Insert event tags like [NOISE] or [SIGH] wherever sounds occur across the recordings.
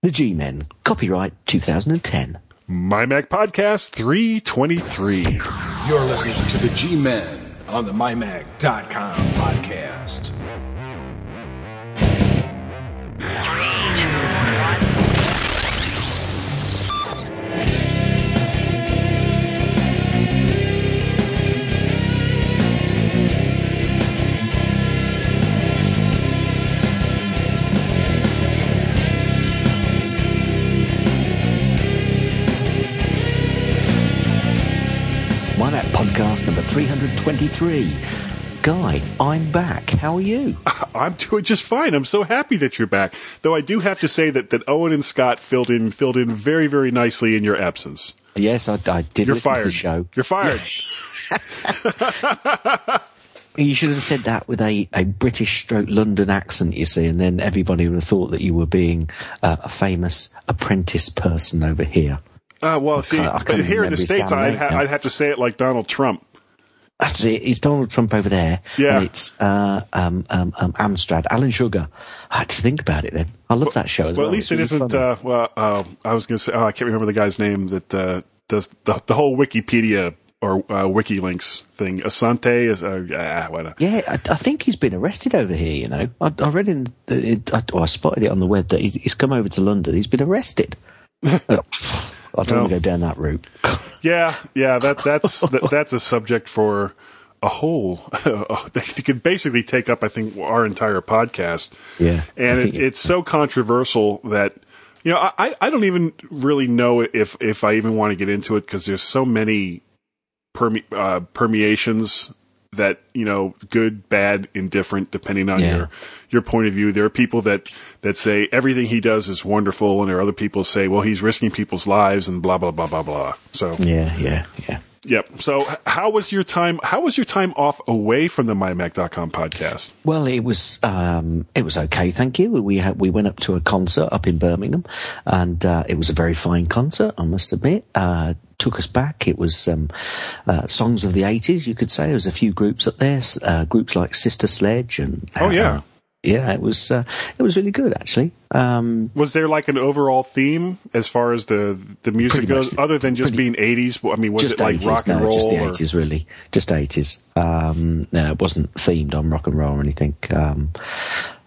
The G Men, copyright 2010. My Mac Podcast 323. You're listening to the G Men on the MyMac.com podcast. Podcast number 323. Guy, I'm back. How are you? [LAUGHS] I'm doing just fine. I'm so happy that you're back. Though I do have to say that, that Owen and Scott filled in filled in very, very nicely in your absence. Yes, I, I did You're fired. the show. You're fired. [LAUGHS] You should have said that with a, a British stroke London accent, you see, and then everybody would have thought that you were being uh, a famous apprentice person over here. Uh, well, see, but here in the States, I'd, ha- I'd have to say it like Donald Trump. That's it. It's Donald Trump over there. Yeah. It's uh, um, um, um, Amstrad, Alan Sugar. I had to think about it then. I love that show as Well, well. at least it really isn't. Uh, well, uh, I was going to say, oh, I can't remember the guy's name that uh, does the, the whole Wikipedia or uh, WikiLeaks thing. Asante is, uh, whatever. Yeah, I, I think he's been arrested over here. You know, I, I read in, the, it, I, or I spotted it on the web that he's, he's come over to London. He's been arrested. [LAUGHS] I don't want to go down that route. [LAUGHS] Yeah, yeah, that that's [LAUGHS] that, that's a subject for a whole. [LAUGHS] they could basically take up, I think, our entire podcast. Yeah, and it- it's so controversial that you know I I don't even really know if if I even want to get into it because there's so many perme- uh, permeations that you know good bad indifferent depending on Yeah. your your point of view there are people that that say everything he does is wonderful and there are other people say well he's risking people's lives and blah blah blah blah blah so Yeah, yeah, yeah. Yep. So, how was your time? How was your time off away from the MyMac.com podcast? Well, it was um, it was okay, thank you. We had, we went up to a concert up in Birmingham, and uh, it was a very fine concert. I must admit. Uh, took us back. It was um, uh, songs of the eighties, you could say. There was a few groups up there, uh, groups like Sister Sledge, and Oh, yeah. Yeah, it was uh, it was really good actually. Um, Was there like an overall theme as far as the the music goes, other than just Pretty- being eighties? I mean, was it like 80s, rock and no, roll? just the eighties, really, just eighties. Um, no, it wasn't themed on rock and roll or anything. Um,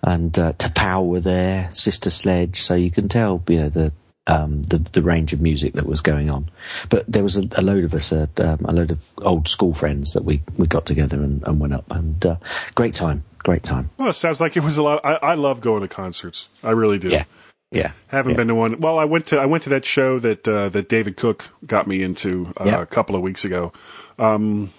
and uh, T'Pau were there, Sister Sledge, so you can tell, you know, the um, the the range of music that was going on. But there was a, a load of us, uh, um, a load of old school friends that we we got together and, and went up, and uh, great time, great time. Well, it sounds like it was a lot. I, I love going to concerts. I really do. Yeah, yeah. Haven't yeah. been to one. Well, I went to I went to that show that uh, that David Cook got me into uh, Yeah. a couple of weeks ago. Um,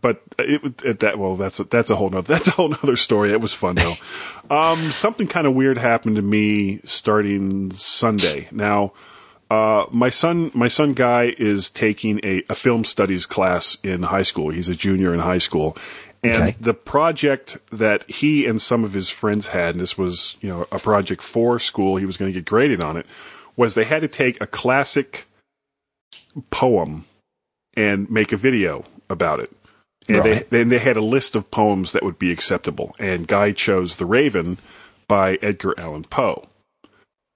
but it, it that well that's a, that's a whole nother [LAUGHS] that's a whole nother story. It was fun though. [LAUGHS] um, something kind of weird happened to me starting Sunday. Now, uh, my son my son Guy is taking a, a film studies class in high school. He's a junior in high school. And Okay. the project that he and some of his friends had, and this was, you know, a project for school, he was going to get graded on it, was they had to take a classic poem and make a video about it. And Right. they then they had a list of poems that would be acceptable. And Guy chose The Raven by Edgar Allan Poe.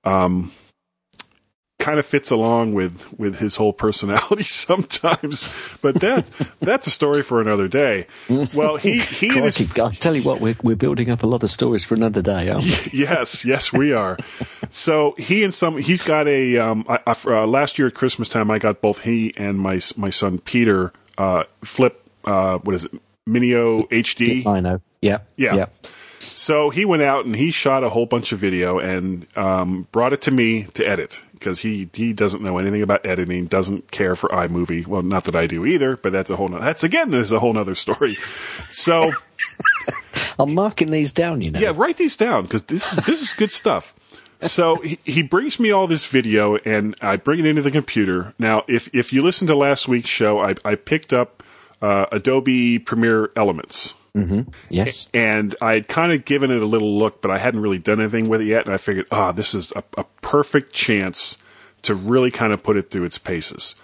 Um kind of fits along with with his whole personality [LAUGHS] sometimes, but that that's a story for another day. Well, he he and his [LAUGHS] Crikey, I tell you what, we're we're building up a lot of stories for another day, aren't we? [LAUGHS] yes, yes, we are. So he and some, he's got a. Um, I, I, uh, last year at Christmas time, I got both he and my my son Peter uh, flip. Uh, what is it? Mino HD. I know. Yeah, Yeah. yeah. So he went out and he shot a whole bunch of video and um, brought it to me to edit because he he doesn't know anything about editing, doesn't care for iMovie. Well, not that I do either, but that's a whole. No, that's again is a whole nother story. So. [LAUGHS] I'm marking these down, you know. Yeah, write these down because this is this is good stuff. So he, he brings me all this video and I bring it into the computer. Now, if if you listen to last week's show, I I picked up uh, Adobe Premiere Elements Yes. and I had kind of given it a little look, but I hadn't really done anything with it yet. And I figured, ah, this is a, a perfect chance to really kind of put it through its paces.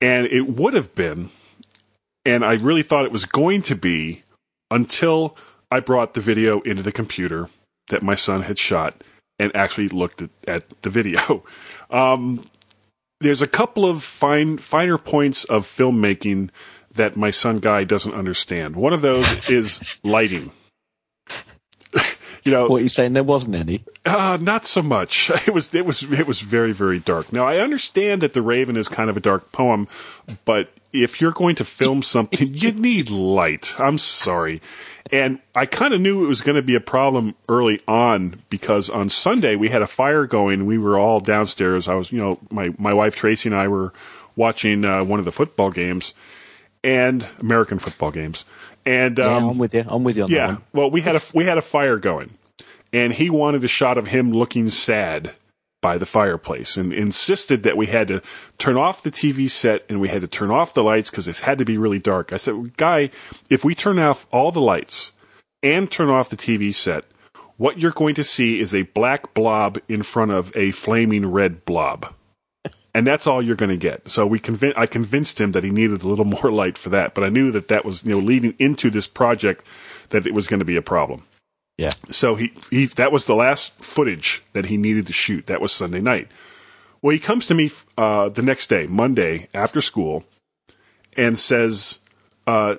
And it would have been, and I really thought it was going to be until I brought the video into the computer that my son had shot. and actually looked at, at the video. [LAUGHS] Um, there's a couple of fine finer points of filmmaking that my son Guy doesn't understand. One of those [LAUGHS] is lighting. [LAUGHS] you know, What you saying? There wasn't any. uh, not so much. [LAUGHS] It was it was it was very very dark. Now I understand that the Raven is kind of a dark poem, but if you're going to film something, you need light. I'm sorry. And I kind of knew it was going to be a problem early on because on Sunday we had a fire going. We were all downstairs. I was, you know, my my wife Tracy and I were watching uh, one of the football games and American football games. And Yeah, um, I'm with you. I'm with you on that yeah. one. Well, we had a we had a fire going, and he wanted a shot of him looking sad by the fireplace, and insisted that we had to turn off the TV set and we had to turn off the lights because it had to be really dark. I said, "Guy, if we turn off all the lights and turn off the TV set." What you're going to see is a black blob in front of a flaming red blob and that's all you're going to get. So we convin- I convinced him that he needed a little [LAUGHS] more light for that, but I knew that that was you know leading into this project that it was going to be a problem. Yeah. So he he that was the last footage that he needed to shoot. That was Sunday night. Well, he comes to me uh, the next day, Monday after school, and says, uh,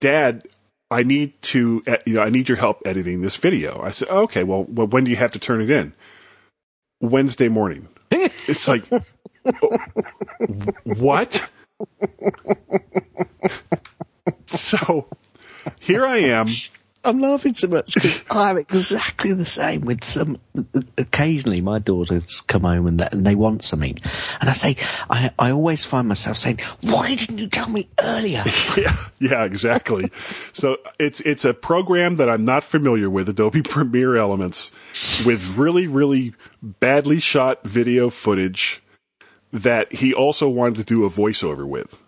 "Dad." I need to, you know, I need your help editing this video. I said, okay, well, well, when do you have to turn it in? Wednesday morning. [LAUGHS] It's like, what? so here I am. I'm laughing so much because I'm exactly the same with some. Occasionally, my daughters come home and, that, and they want something, and I say, I, I always find myself saying, "Why didn't you tell me earlier?" [LAUGHS] Yeah, yeah, exactly. so it's it's a program that I'm not familiar with, Adobe [LAUGHS] Premiere Elements, with really really badly shot video footage that he also wanted to do a voiceover with.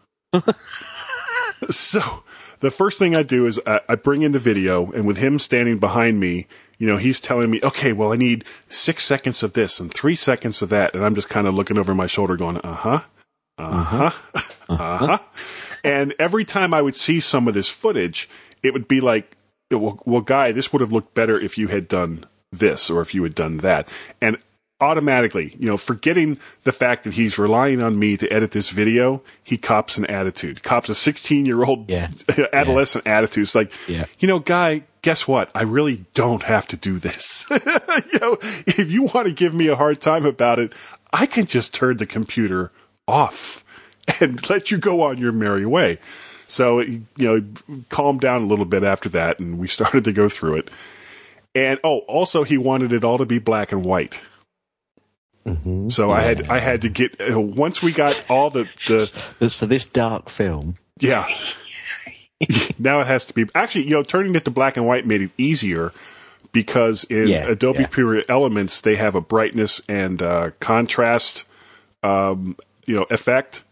so the first thing I do is I, I bring in the video, and with him standing behind me, you know, he's telling me, okay, well, I need six seconds of this and three seconds of that. And I'm just kind of looking over my shoulder going, uh huh, uh huh, uh huh. And every time I would see some of this footage, it would be like, well, well, guy, this would have looked better if you had done this or if you had done that. And automatically, you know, forgetting the fact that he's relying on me to edit this video, he cops an attitude, cops a 16 year old Yeah. [LAUGHS] adolescent attitude. It's like, Yeah. you know, guy, guess what? I really don't have to do this. [LAUGHS] you know, if you want to give me a hard time about it, I can just turn the computer off [LAUGHS] and let you go on your merry way. So, you know, calmed down a little bit after that and we started to go through it. And oh, also he wanted it all to be black and white. So I had I had to get uh, once we got all the the So this dark film, yeah. [LAUGHS] now it has to be actually you know turning it to black and white made it easier because in Yeah, Adobe yeah. Premiere Elements they have a brightness and uh, contrast um, you know effect.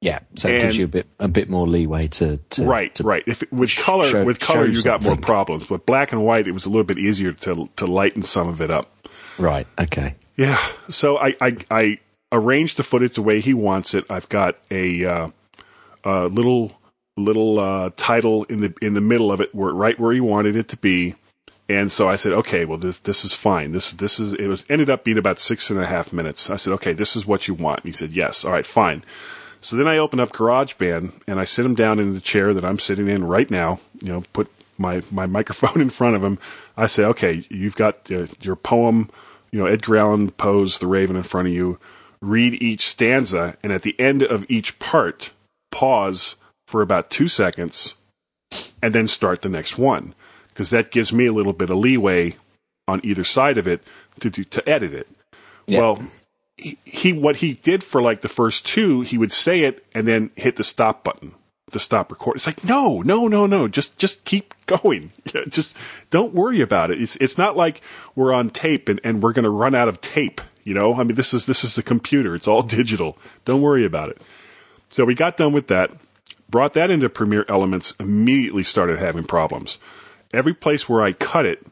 yeah, so it And- gives you a bit a bit more leeway to, to Right, to- right. If it, with color, show- with color, you got more problems. But black and white, it was a little bit easier to to lighten some of it up. Right. Okay, Yeah. So I, I, I arranged the footage the way he wants it. I've got a, uh, a little little uh, title in the in the middle of it, where right where he wanted it to be. And so I said, okay, well this this is fine. This this is it was ended up being about six and a half minutes. I said, okay, this is what you want. And he said, yes. All right, fine. So then I open up GarageBand and I sit him down in the chair that I'm sitting in right now. You know, put my my microphone [LAUGHS] in front of him. I say, okay, you've got uh, your poem, you know, Edgar Allan Poe's The Raven in front of you. Read each stanza, and at the end of each part, pause for about two seconds, and then start the next one, because that gives me a little bit of leeway on either side of it to do, to edit it. Yeah. Well, he, he what he did for like the first two, he would say it and then hit the stop button to stop record. It's like no, no, no, no. Just just keep going. [LAUGHS] Just don't worry about it. It's it's not like we're on tape and, and we're going to run out of tape. You know, I mean, this is this is the computer. It's all digital. Don't worry about it. So we got done with that, brought that into Premiere Elements, immediately started having problems. Every place where I cut it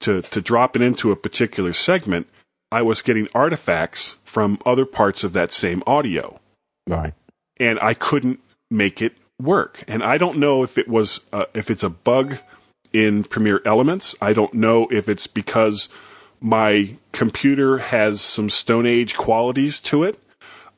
to, to drop it into a particular segment, I was getting artifacts from other parts of that same audio. right. And I couldn't make it work. And I don't know if it was, uh, if it's a bug in Premiere Elements. I don't know if it's because my computer has some Stone Age qualities to it.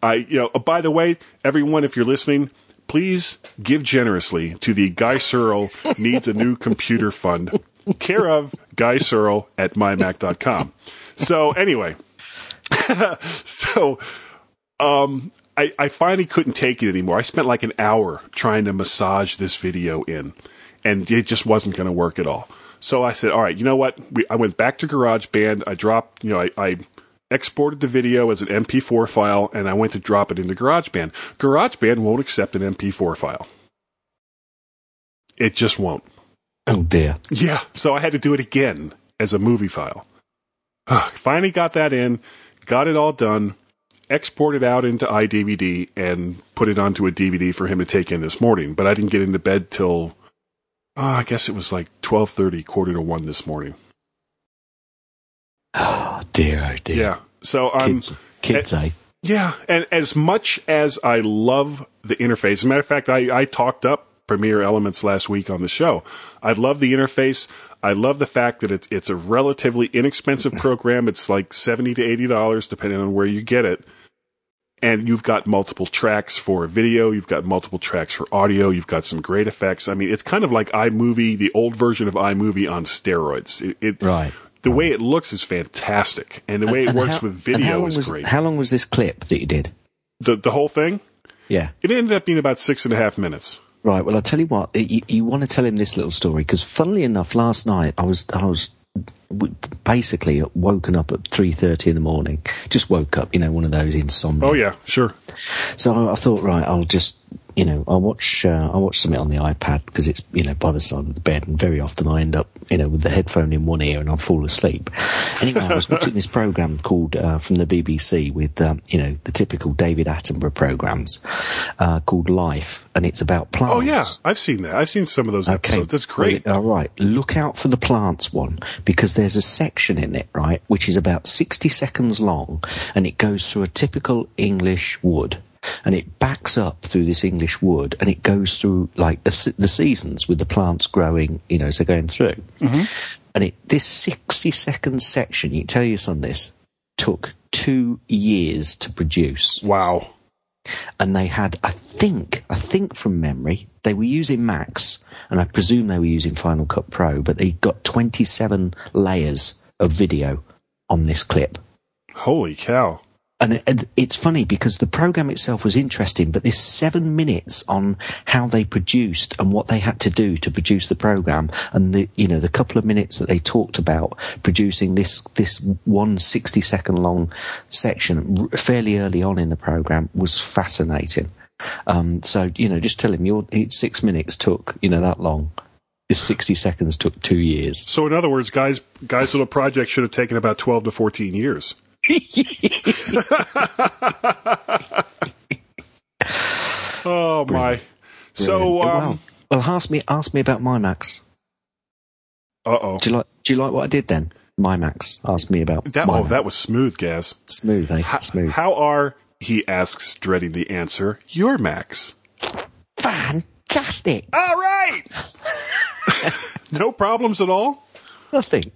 I, you know, oh, by the way, everyone, if you're listening, please give generously to the Guy Serle Needs a New Computer Fund, care of Guy Serle at mymac.com. So, anyway, [LAUGHS] so um, I, I finally couldn't take it anymore. I spent like an hour trying to massage this video in, and it just wasn't going to work at all. So I said, all right, you know what? We, I went back to GarageBand. I dropped, you know, I, I exported the video as an MP4 file, and I went to drop it into GarageBand. GarageBand won't accept an MP4 file. It just won't. Oh dear. Yeah. So I had to do it again as a movie file. [SIGHS] Finally got that in, got it all done, exported out into iDVD, and put it onto a DVD for him to take in this morning. But I didn't get into bed till uh, I guess it was like twelve thirty, quarter to one this morning. Oh dear, oh dear. Yeah. So I'm Kids, kids, eh? Yeah, and as much as I love the interface, as a matter of fact, I, I talked up Premiere Elements last week on the show. I love the interface. I love the fact that it's it's a relatively inexpensive [LAUGHS] program. It's like seventy to eighty dollars, depending on where you get it. And you've got multiple tracks for video. You've got multiple tracks for audio. You've got some great effects. I mean, it's kind of like iMovie, the old version of iMovie on steroids. It, it Right. The way it looks is fantastic, and the way it And works how- with video is was, great. How long was this clip that you did? the the whole thing. Yeah. It ended up being about six and a half minutes. Right. Well, I'll tell you what. You, you want to tell him this little story because, funnily enough, last night I was I was basically woken up at three thirty in the morning. Just woke up, you know, one of those insomnia. Oh yeah, sure. So I thought, right, I'll just, you know, I'll watch, uh, I'll watch something on the iPad because it's, you know, by the side of the bed, and very often I end up, you know, with the headphone in one ear and I'll fall asleep. Anyway, I was [LAUGHS] watching this program called uh, from the BBC with, um, you know, the typical David Attenborough programs uh, called Life, and it's about plants. Oh yeah, I've seen that. I've seen some of those okay. episodes. That's great. All right. Look out for the plants one because there's a section in it, right, which is about 60 seconds long and it goes through a typical English wood and it backs up through this English wood and it goes through like the, the seasons with the plants growing, you know, as they're going through. Mm-hmm. And it, this 60 second section, you tell your son this, took two years to produce Wow. and they had, I think, I think from memory, they were using Macs, and I presume they were using Final Cut Pro, but they got 27 layers of video on this clip. Holy cow. And it's funny because the program itself was interesting, but this seven minutes on how they produced and what they had to do to produce the program, and the you know the couple of minutes that they talked about producing this this one 60 second long section fairly early on in the program was fascinating. Um, so you know, just tell him your six minutes took you know that long. This 60 seconds took two years. So in other words, guys, guys' little project should have taken about twelve to fourteen years. [LAUGHS] oh my. So Brilliant. um, well, well, ask me ask me about my Macs. uh oh. Do you like Do you like what I did then? My Macs asked me about That oh Macs. that was smooth, Gaz. smooth, eh? How, smooth. how are he asks, dreading the answer, your Macs? Fantastic. All right. [LAUGHS] no problems at all. Nothing.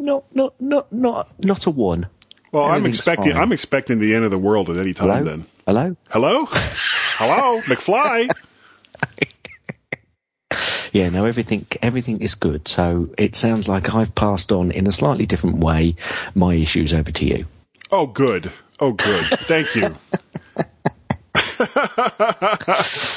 Not not not not not a one. Well, I'm expecting fine. I'm expecting the end of the world at any time. Hello. Then, Hello. hello, hello, McFly. [LAUGHS] Yeah. No. Everything everything is good. So it sounds like I've passed on in a slightly different way my issues over to you. Oh, good. Oh, good. Thank you. [LAUGHS]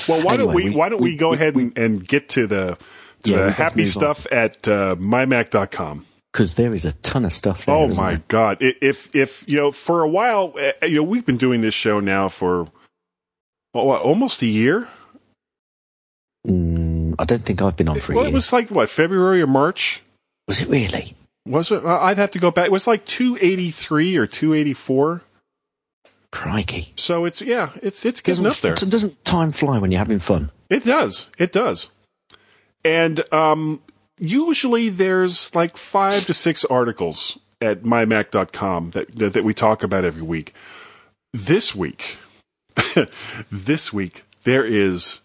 well, why don't we, we- why don't we, we- go we- ahead and, and get to the to Yeah, the happy move on. stuff at uh, mymac.com. Because there is a ton of stuff there. Oh my there? god! If if you know, for a while, uh, you know, we've been doing this show now for what, almost a year. Mm, I don't think I've been on for Well, it was like what February or March. was it really? Was it? I'd have to go back. It was like two eighty three or two eighty four. Crikey. So it's yeah, it's it's getting Doesn't, up there. doesn't time fly when you're having fun? It does. It does. And um, usually there's like five to six articles at mymac.com that, that we talk about every week. This week, [LAUGHS] this week there is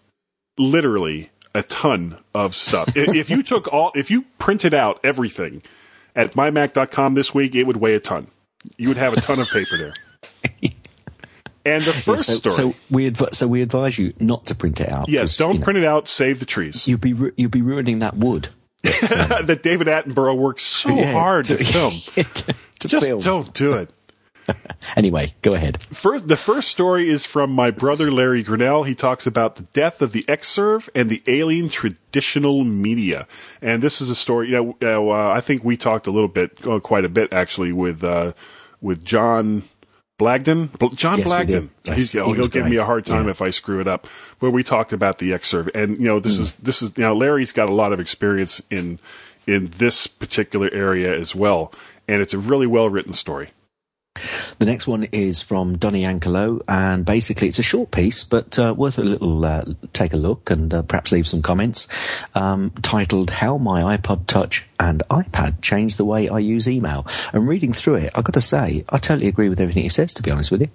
literally a ton of stuff. If you took all, if you printed out everything at mymac.com this week, it would weigh a ton. You would have a ton of paper there. And the first so, story. So we adv- so we advise you not to print it out. Yes, don't you know, print it out. Save the trees. You'd be ru- you'll be ruining that wood. [LAUGHS] that David Attenborough works so Yeah, hard to, film. [LAUGHS] to, to Just film. don't do it. [LAUGHS] Anyway, go ahead. First, the first story is from my brother Larry Grinnell. He talks about the death of the Xserve and the alien traditional media. And this is a story. You know, uh, I think we talked a little bit, uh, quite a bit actually, with uh, with John Blagden. John Yes, Blagden. Yes, He's, he he'll was give me a hard time Yeah. if I screw it up. But we talked about the Xserve, and you know, this Hmm. is this is you know, Larry's got a lot of experience in in this particular area as well, and it's a really well written story. The next one is from Donny Yankelo, and basically it's a short piece, but uh, worth a little uh, take a look and uh, perhaps leave some comments. Um, titled "How My iPod Touch and iPad Changed the Way I Use Email." And reading through it, I've got to say I totally agree with everything he says. To be honest with you,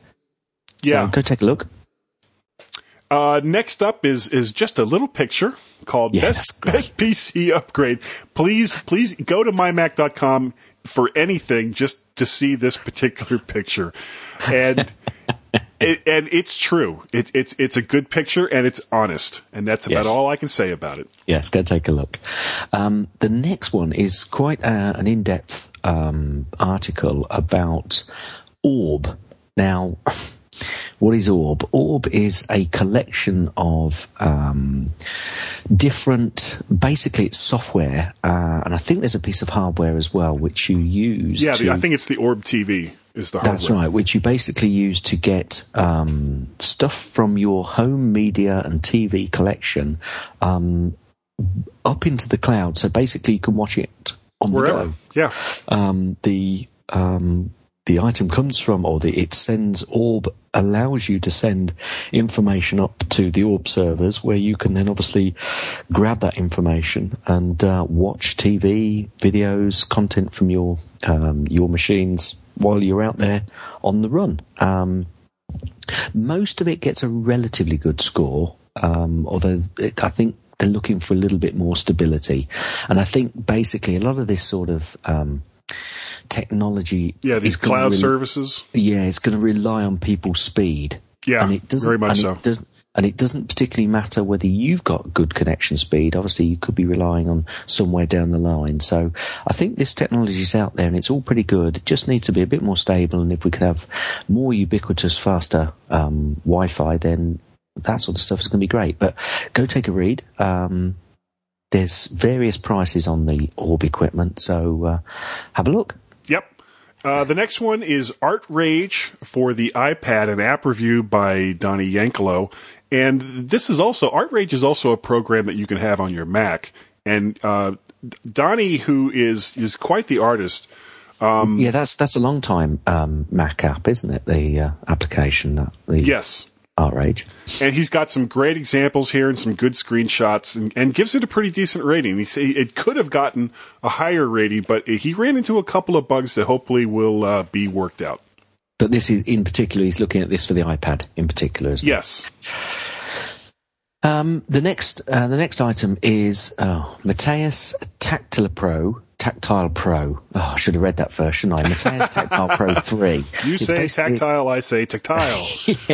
Yeah. So go take a look. Uh, next up is is just a little picture called that's best best PC upgrade. Please please go to mymac.com for anything just to see this particular picture, and [LAUGHS] it, and it's true. It, it's it's a good picture and it's honest, and that's about Yes. all I can say about it. Yes, go take a look. Um, the next one is quite uh, an in-depth um, article about Orb. Now, [LAUGHS] what is Orb? Orb is a collection of um, different. Basically, it's software, uh, and I think there's a piece of hardware as well, which you use. Yeah, to, I think it's the Orb TV is the hardware. that's right, which you basically use to get um, stuff from your home media and TV collection um, up into the cloud. So basically, you can watch it on Wherever. the go. Yeah. Um, the um, the item comes from, or the, it sends Orb allows you to send information up to the Orb servers, where you can then obviously grab that information and uh, watch TV, videos, content from your um, your machines while you're out there on the run. Um, most of it gets a relatively good score, um, although it, I think they're looking for a little bit more stability. And I think basically a lot of this sort of um, technology, Yeah, these cloud services. yeah, it's going to rely on people's speed. Yeah, and it doesn't, very much and so. It and it doesn't particularly matter whether you've got good connection speed. Obviously, you could be relying on somewhere down the line. So I think this technology is out there and it's all pretty good. It just needs to be a bit more stable. And if we could have more ubiquitous, faster um, Wi-Fi, then that sort of stuff is going to be great. But go take a read. Um, there's various prices on the Orb equipment, so uh, have a look. Yep. Uh, the next one is Art Rage for the iPad, an app review by Donnie Yankelo. And this is also, Art Rage is also a program that you can have on your Mac. And uh, Donnie, who is, is quite the artist, yeah, that's that's a long time um, Mac app, isn't it? The uh, application, that the yes. ArtRage. And he's got some great examples here and some good screenshots and, and gives it a pretty decent rating. He say it could have gotten a higher rating, but he ran into a couple of bugs that hopefully will uh, be worked out. But this is in particular. He's looking at this for the iPad in particular. Yes. Um, the next uh, the next item is oh, Matias Tactile Pro. Tactile Pro. Oh, I should have read that first, shouldn't I? Matias Tactile Pro [LAUGHS] 3. You It's say tactile, I say tactile. [LAUGHS]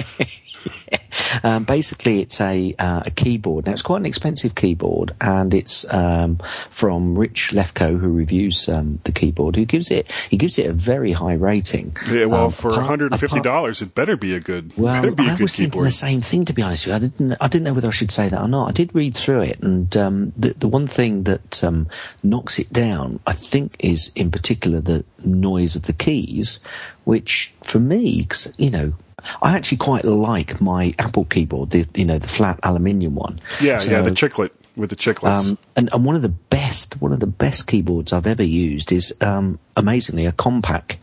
[LAUGHS] Um, basically, it's a uh, a keyboard. Now, it's quite an expensive keyboard, and it's um, from Rich Lefko, who reviews um, the keyboard. Who gives it? He gives it a very high rating. Yeah, well, Um, for one hundred and fifty dollars, it better be a good. [LAUGHS] Well, better be a I good was thinking the same thing. To be honest with you, I didn't. I didn't know whether I should say that or not. I did read through it, and um, the the one thing that um, knocks it down, I think, is in particular the noise of the keys, which for me, 'cause, you know. I actually quite like my Apple keyboard, the you know the flat aluminium one. Yeah, So, yeah, the chiclet with the chiclets. um, and, and one of the best, one of the best keyboards I've ever used is um, amazingly a compact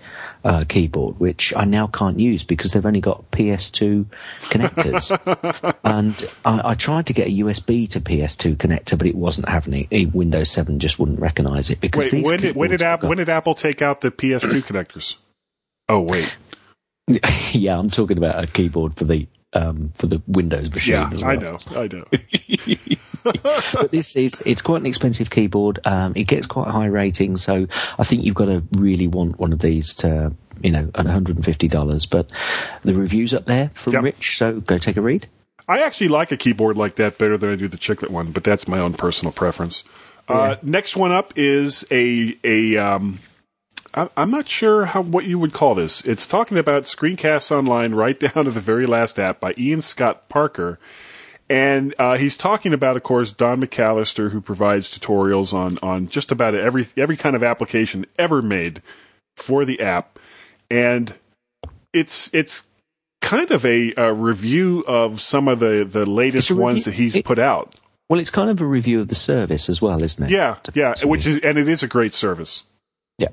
uh, keyboard, which I now can't use because they've only got PS2 connectors. [LAUGHS] and I, I tried to get a USB to PS2 connector, but it wasn't having it. Windows 7 just wouldn't recognise it because Wait, when did when did Apple got- when did Apple take out the PS2 connectors? Oh wait, [LAUGHS] yeah, I'm talking about a keyboard for the um, for the Windows machine yeah, well. I know, I know. [LAUGHS] but this is it's quite an expensive keyboard. Um, it gets quite high ratings, so I think you've got to really want one of these to you know at one hundred and fifty dollars. But the reviews up there from Yep. Rich, so go take a read. I actually like a keyboard like that better than I do the chiclet one, but that's my own personal preference. Uh, next one up is a a um, I'm not sure how what you would call this. It's talking about screencasts online, right [LAUGHS] down to the very last app by Ian Scott Parker, and uh, he's talking about, of course, Don McAllister, who provides tutorials on on just about every every kind of application ever made for the app, and it's it's kind of a, a review of some of the the latest ones that he's it- put out. Well, it's kind of a review of the service as well, isn't it? Yeah, yeah, which is and it is a great service. Yeah.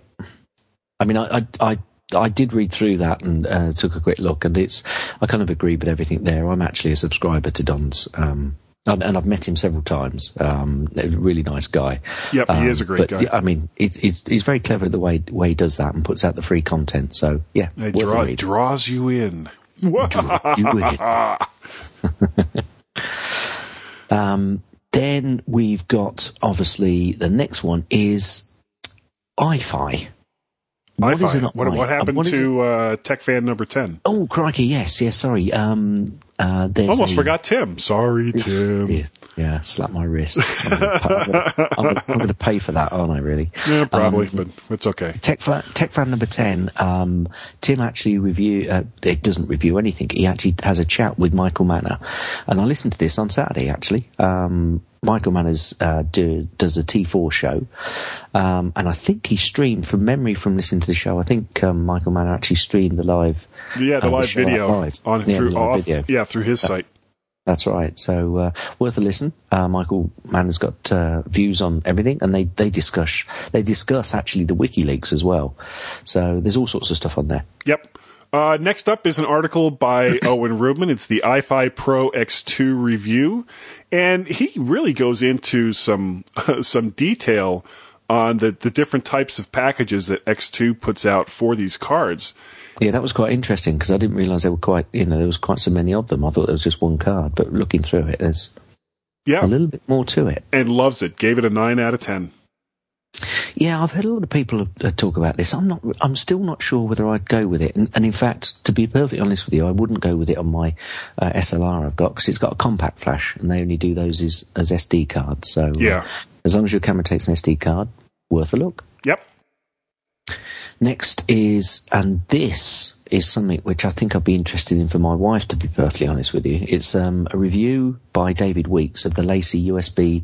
I mean, I, I, I, I did read through that and uh, took a quick look, and it's, I kind of agree with everything there. I'm actually a subscriber to Don's, um, and, I've met him several times. Um, really nice guy. Yep, he is a great but, guy. I mean, it's, it's, he's very clever the way, way he does that and puts out the free content. So, yeah, It draw, draws you in. Draw you in. [LAUGHS] um, then we've got, obviously, the next one is Eye-Fi. What is an What, i- what happened what to uh, Tech Fan number ten? Oh, crikey, yes, yes, sorry. Um, uh, there's Almost a- forgot Tim. Sorry, Tim. Yeah, yeah, slap my wrist. I'm going to pay for that, aren't I, really? Yeah, probably, Um, but it's okay. Tech fan, tech fan number 10, um, Tim actually review, uh, it doesn't review anything. He actually has a chat with Michael Manor. And I listened to this on Saturday, actually. Um, Michael Manners uh, do, does a T4 show. Um, and I think he streamed from memory from listening to the show. I think um, Michael Manor actually streamed the live. Yeah, the uh, live out video live. on Yeah, through off, video. yeah through his site. That's right. So uh, worth a listen. Uh, Michael Mann has got uh, views on everything, and they they discuss they discuss actually the WikiLeaks as well. So there's all sorts of stuff on there. Yep. Uh, next up is an article by [LAUGHS] Owen Rubin. It's the Eye-Fi Pro X2 review, and he really goes into some [LAUGHS] some detail on the, the different types of packages that X2 puts out for these cards. Yeah, that was quite interesting because I didn't realise there were quite you know there was quite so many of them. I thought there was just one card, but looking through it, there's Yeah, a little bit more to it. and loves it. Gave it a nine out of ten. Yeah, I've heard a lot of people uh, talk about this. I'm not. I'm still not sure whether I'd go with it. And, and in fact, to be perfectly honest with you, I wouldn't go with it on my uh, SLR I've got because it's got a compact flash, and they only do those as, as SD cards. So uh, Yeah. as long as your camera takes an SD card, worth a look. Yep. Next is, and this is something which I think I'd be interested in for my wife. To be perfectly honest with you, it's um, a review by David Weeks of the LaCie USB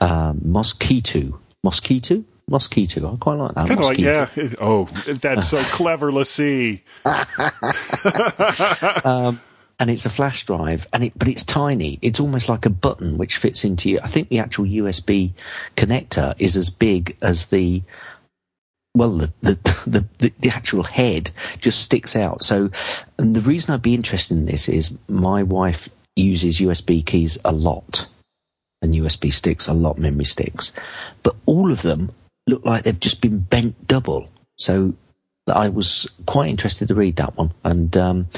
um, MosKeyto. MosKeyto. MosKeyto. I quite like that. Kind of like yeah. Oh, that's so [LAUGHS] clever. Let's [LAUGHS] see. Um, and it's a flash drive, and it but it's tiny. It's almost like a button which fits into you. I think the actual USB connector is as big as the well, the the [LAUGHS] the, the, the actual head just sticks out. So, and the reason I'd be interested in this is my wife uses USB keys a lot and USB sticks a lot, memory sticks, but all of them look like they've just been bent double. So I was quite interested to read that one, and um,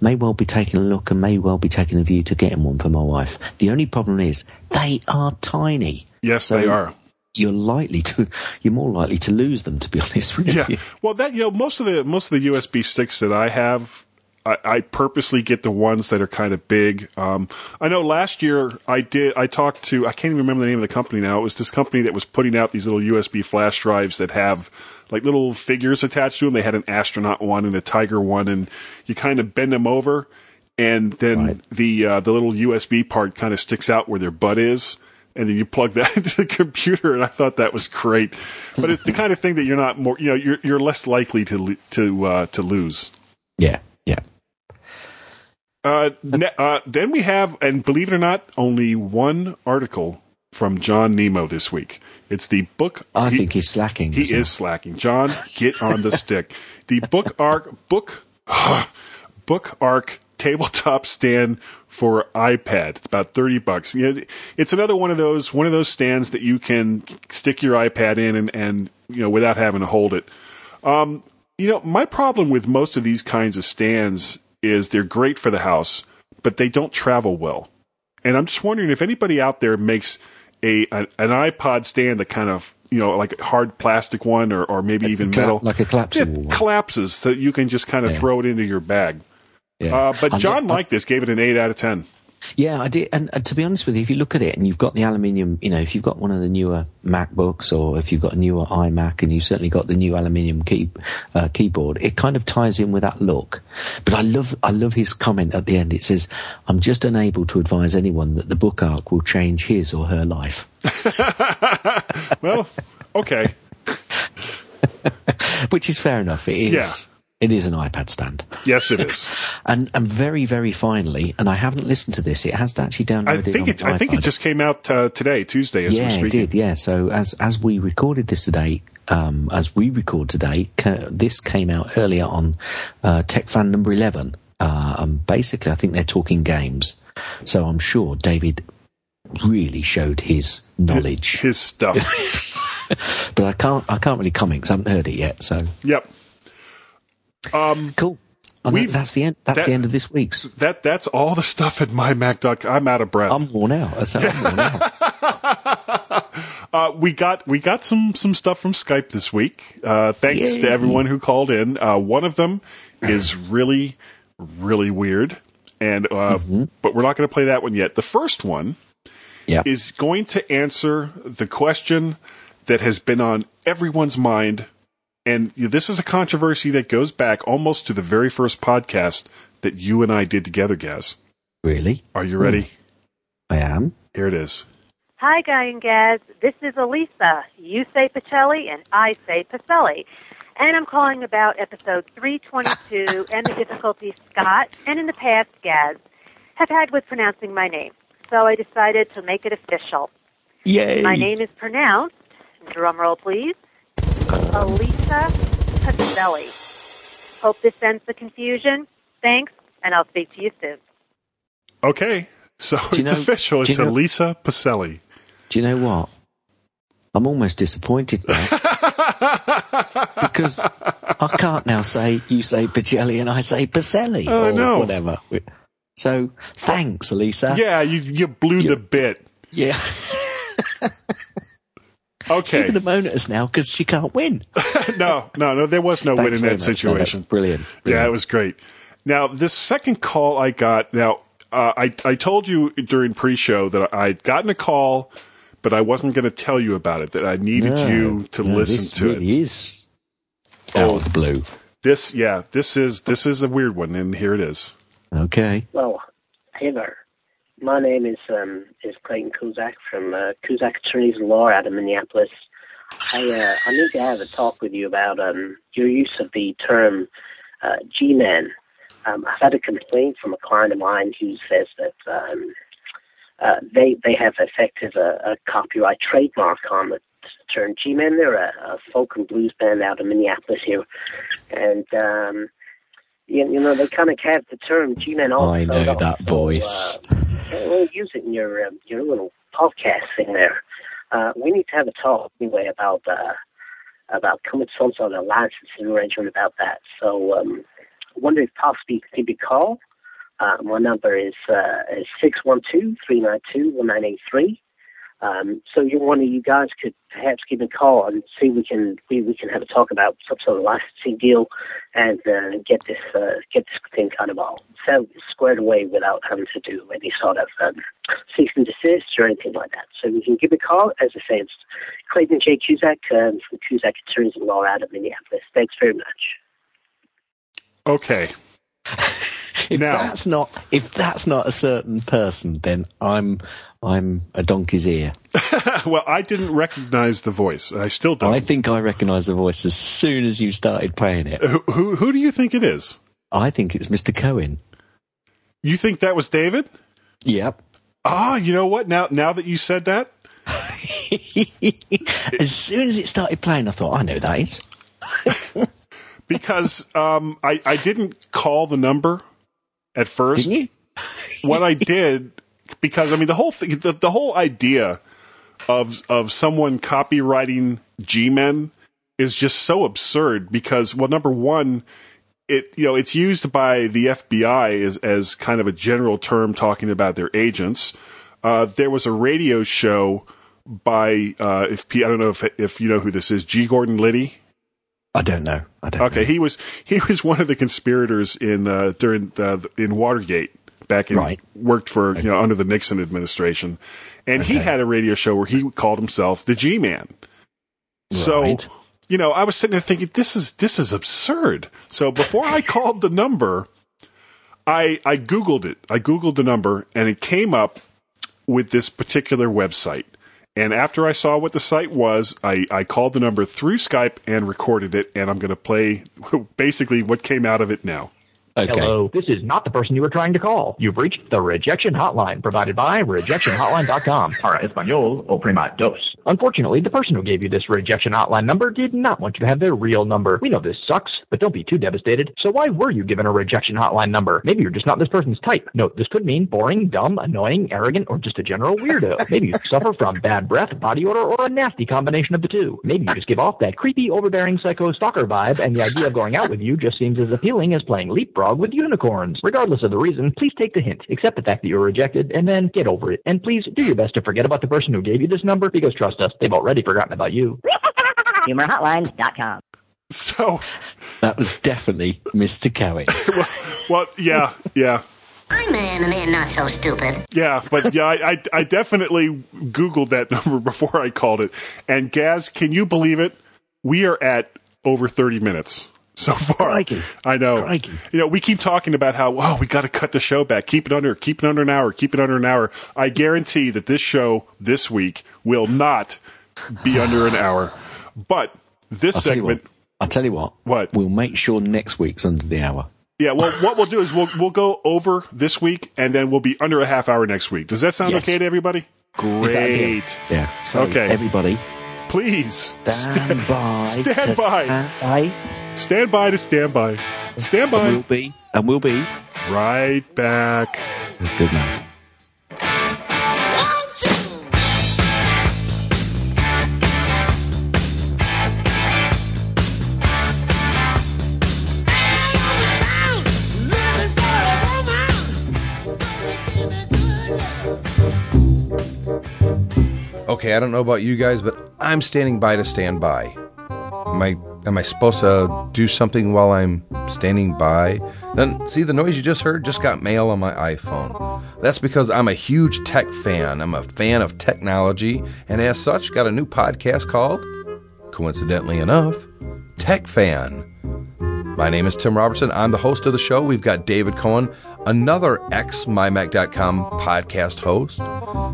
may well be taking a look and may well be taking a view to getting one for my wife. The only problem is they are tiny. Yes, So- they are. You're likely to, you're more likely to lose them, to be honest with Yeah. you. Well, that you know, most of the most of the USB sticks that I have, I, I purposely get the ones that are kind of big. Um, I know last year I did. I talked to. I can't even remember the name of the company now. It was this company that was putting out these little USB flash drives that have like little figures attached to them. They had an astronaut one and a tiger one, and you kind of bend them over, and then Right. the uh, the little USB part kind of sticks out where their butt is. And then you plug that [LAUGHS] into the computer, and I thought that was great. But it's the kind of thing that you're not more, you know, you're you're less likely to to uh, to lose. Yeah, yeah. Uh, ne- uh, then we have, and believe it or not, only one article from John Nemo this week. It's the book. I he- think he's slacking. he well. is slacking. John, get on the stick. [LAUGHS] The book arc book [SIGHS] book arc tabletop stand for iPad. It's about thirty bucks. You know, it's another one of those one of those stands that you can stick your iPad in and, and you know without having to hold it. Um, you know, my problem with most of these kinds of stands is they're great for the house, but they don't travel well. and I'm just wondering if anybody out there makes a an, an iPod stand that kind of you know like hard plastic one or, or maybe even Cla- metal, like a collapsible it one. collapses so you can just kind of Yeah. throw it into your bag. Yeah. Uh, but John liked this, gave it an eight out of ten. Yeah, I did. And, and to be honest with you, if you look at it and you've got the aluminium, you know, if you've got one of the newer MacBooks or if you've got a newer iMac and you've certainly got the new aluminium key, uh, keyboard, it kind of ties in with that look. But I love, I love his comment at the end. It says, "I'm just unable to advise anyone that the book arc will change his or her life." [LAUGHS] [LAUGHS] Well, okay, Which is fair enough. It is. Yeah. It is an iPad stand. yes, it is. [LAUGHS] And and very very finally, and I haven't listened to this. It has actually downloaded. I think on it. I think it just came out uh, today, Tuesday, as yeah, we're it did. Yeah. So as as we recorded this today, um, as we record today, ca- this came out earlier on uh, Tech Fan number eleven. Uh, and basically, I think they're talking games. So I'm sure David really showed his knowledge, His stuff. [LAUGHS] but I can't I can't really comment because I haven't heard it yet. So yep. Cool. And that, that's the end. That's that- the end of this week's. That that's all the stuff at my mymac.com. I'm out of breath. I'm worn out. That's I'm worn out. [LAUGHS] Uh, we got we got some some stuff from Skype this week. Uh, thanks Yay. to everyone who called in. Uh, one of them is really really weird, and uh, Mm-hmm. but we're not going to play that one yet. The first one Yeah. is going to answer the question that has been on everyone's mind, and this is a controversy that goes back almost to the very first podcast that you and I did together, Gaz. really? Are you ready? Hmm. I am. Here it is. Hi, Guy and Gaz. This is Elisa. You say Pacelli, and I say Pacelli. And I'm calling about episode 322 [LAUGHS] and the difficulties Scott, and in the past, Gaz, have had with pronouncing my name. So I decided to make it official. Yay! My name is pronounced, drum roll please, Elisa Pacelli. Hope this ends the confusion. Thanks, and I'll speak to you soon. Okay, so Do it's know- official. It's you know- Elisa Pacelli. Do you know what? I'm almost disappointed now. [LAUGHS] because I can't now say you say Pacelli and I say Pacelli I or know. whatever. So thanks, Elisa. Yeah, you you blew the bit. Yeah. [LAUGHS] Okay. She's going to moan at us now because she can't win. [LAUGHS] no, no, no. There was no win in that much. No, that's situation. brilliant. Yeah, it was great. Now, this second call I got. Now, uh, I I told you during pre-show that I'd gotten a call, but I wasn't going to tell you about it. That I needed No, you to no, listen this to it. really is out Oh. of the blue. This, yeah, this is this is a weird one, and here it is. Okay. Well, hey there. My name is um, is Clayton Kuzak from uh, Kuzak Attorneys and Law out of Minneapolis. I uh, I need to have a talk with you about um, your use of the term uh, G-man. Um, I've had a complaint from a client of mine who says that um, uh, they they have effective a, a copyright trademark on the term G-man. They're a, a folk and blues band out of Minneapolis here, and um, you, you know they kind of have the term G-man. Also, I know that So, voice. uh, well, use it in your um, your little podcast thing there. Uh, we need to have a talk anyway about uh, about coming to some sort of licensing arrangement about that. So, um, I wonder if possibly you could give me a call. Uh, my number is uh, is six one two three nine two one nine eight three. Um, so you, one of you guys could perhaps give me a call and see if we can we, we can have a talk about some sort of licensing deal and uh, get this uh, get this thing kind of all set, squared away without having to do any sort of um, cease and desist or anything like that. So you can give me a call. As I say, it's Clayton J. Cusack um, from Cusack Attorneys and Law out of Minneapolis. Thanks very much. Okay. [LAUGHS] If Now- that's not if that's not a certain person, then I'm I'm a donkey's ear. [LAUGHS] Well, I didn't recognize the voice. I still don't. I think I recognise the voice as soon as you started playing it. who, who who do you think it is? I think it's Mr. Cohen. You think that was David? Yep. Ah, you know what? Now now that you said that, [LAUGHS] as soon as it started playing, I thought, I know that is. [LAUGHS] because um, I I didn't call the number at first. Didn't you? [LAUGHS] what I did because I mean the whole thing, the, the whole idea of of someone copyrighting G-men is just so absurd because well number one it you know it's used by the FBI as as kind of a general term talking about their agents. Uh, there was a radio show by uh, if P- I don't know if if you know who this is, G. Gordon Liddy. I don't know. I don't. Okay, know. he was he was one of the conspirators in uh, during uh, in Watergate back in Right. worked for you know under the Nixon administration, and he had a radio show where he called himself the G Man. So you know, I was sitting there thinking this is this is absurd. So before I [LAUGHS] called the number, I I googled it. I googled the number, and it came up with this particular website. And after I saw what the site was, I, I called the number through Skype and recorded it, and I'm going to play [LAUGHS] basically what came out of it now. Okay. Hello, this is not the person you were trying to call. You've reached the rejection hotline provided by rejectionhotline.com. Para [LAUGHS] español, oprima dos. Unfortunately, the person who gave you this rejection hotline number did not want you to have their real number. We know this sucks, but don't be too devastated. So why were you given a rejection hotline number? Maybe you're just not this person's type. Note, this could mean boring, dumb, annoying, arrogant, or just a general weirdo. [LAUGHS] Maybe you suffer from bad breath, body odor, or a nasty combination of the two. Maybe you just give off that creepy, overbearing psycho stalker vibe, and the idea of going out with you just seems as appealing as playing leapfrog with unicorns. Regardless of the reason, please take the hint, accept the fact that you're rejected, and then get over it. And please do your best to forget about the person who gave you this number, because trust us, they've already forgotten about you. [LAUGHS] HumorHotline.com. So, That was definitely Mr. Cohen. [LAUGHS] well, yeah, yeah. I man, a man not so stupid. Yeah, but yeah, I, I, I definitely Googled that [LAUGHS] number before I called it. And Gaz, can you believe it? We are at over 30 minutes [LAUGHS] so far. Crikey. I know. Crikey. You know, we keep talking about how, wow, we got to cut the show back. Keep it under, keep it under an hour, keep it under an hour. I guarantee that this show this week will not be under an hour. But this I'll tell you what. segment, I'll tell you what. What? We'll make sure next week's under the hour. yeah, well, what we'll do is we'll, we'll go over this week and then we'll be under a half hour next week. Does that sound Yes. okay to everybody? Is that a deal? Great. Yeah. So Okay. everybody, Please stand [LAUGHS] by. Stand by. Stand by. Stand by to stand by. Stand And we'll by. be. And we'll be. Right back. Good man. Okay, I don't know about you guys, but I'm standing by to stand by. Am I am I supposed to uh, do something while I'm standing by? Then see the noise you just heard just got mail on my iPhone. That's because I'm a huge tech fan. I'm a fan of technology, and as such, got a new podcast called, coincidentally enough, Tech Fan. My name is Tim Robertson. I'm the host of the show. We've got David Cohen, another ex MyMac.com podcast host.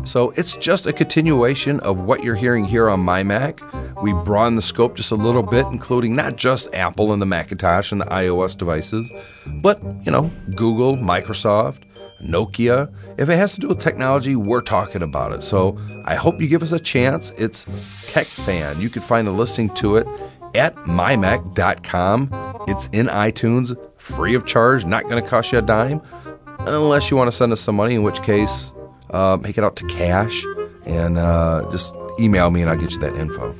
So it's just a continuation of what you're hearing here on MyMac. We broaden the scope just a little bit, including not just Apple and the Macintosh and the iOS devices, but, you know, Google, Microsoft, Nokia. If it has to do with technology, we're talking about it. So I hope you give us a chance. It's Tech Fan. You can find a listing to it at mymac.com. It's in iTunes, free of charge, not going to cost you a dime, unless you want to send us some money, in which case, uh, make it out to cash and uh, just email me and I'll get you that info.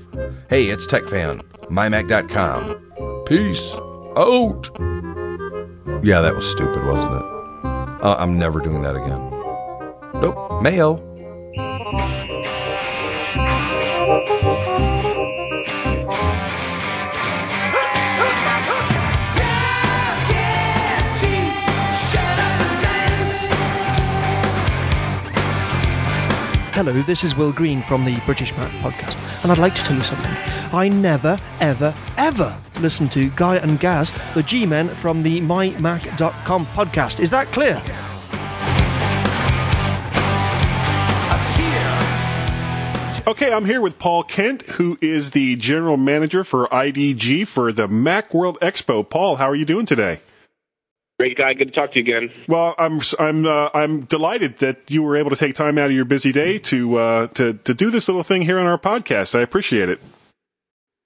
Hey, it's TechFan, mymac.com. Peace out. Yeah, that was stupid, wasn't it? Uh, I'm never doing that again. Nope, mail. Hello, this is Will Green from the British Mac podcast, and I'd like to tell you something. I never, ever, ever listen to Guy and Gaz, the G Men from the MyMac.com podcast. Is that clear? Okay, I'm here with Paul Kent, who is the general manager for IDG for the Mac World Expo. Paul, how are you doing today? Great guy. Good to talk to you again. Well, I'm I'm uh, I'm delighted that you were able to take time out of your busy day to uh, to to do this little thing here on our podcast. I appreciate it.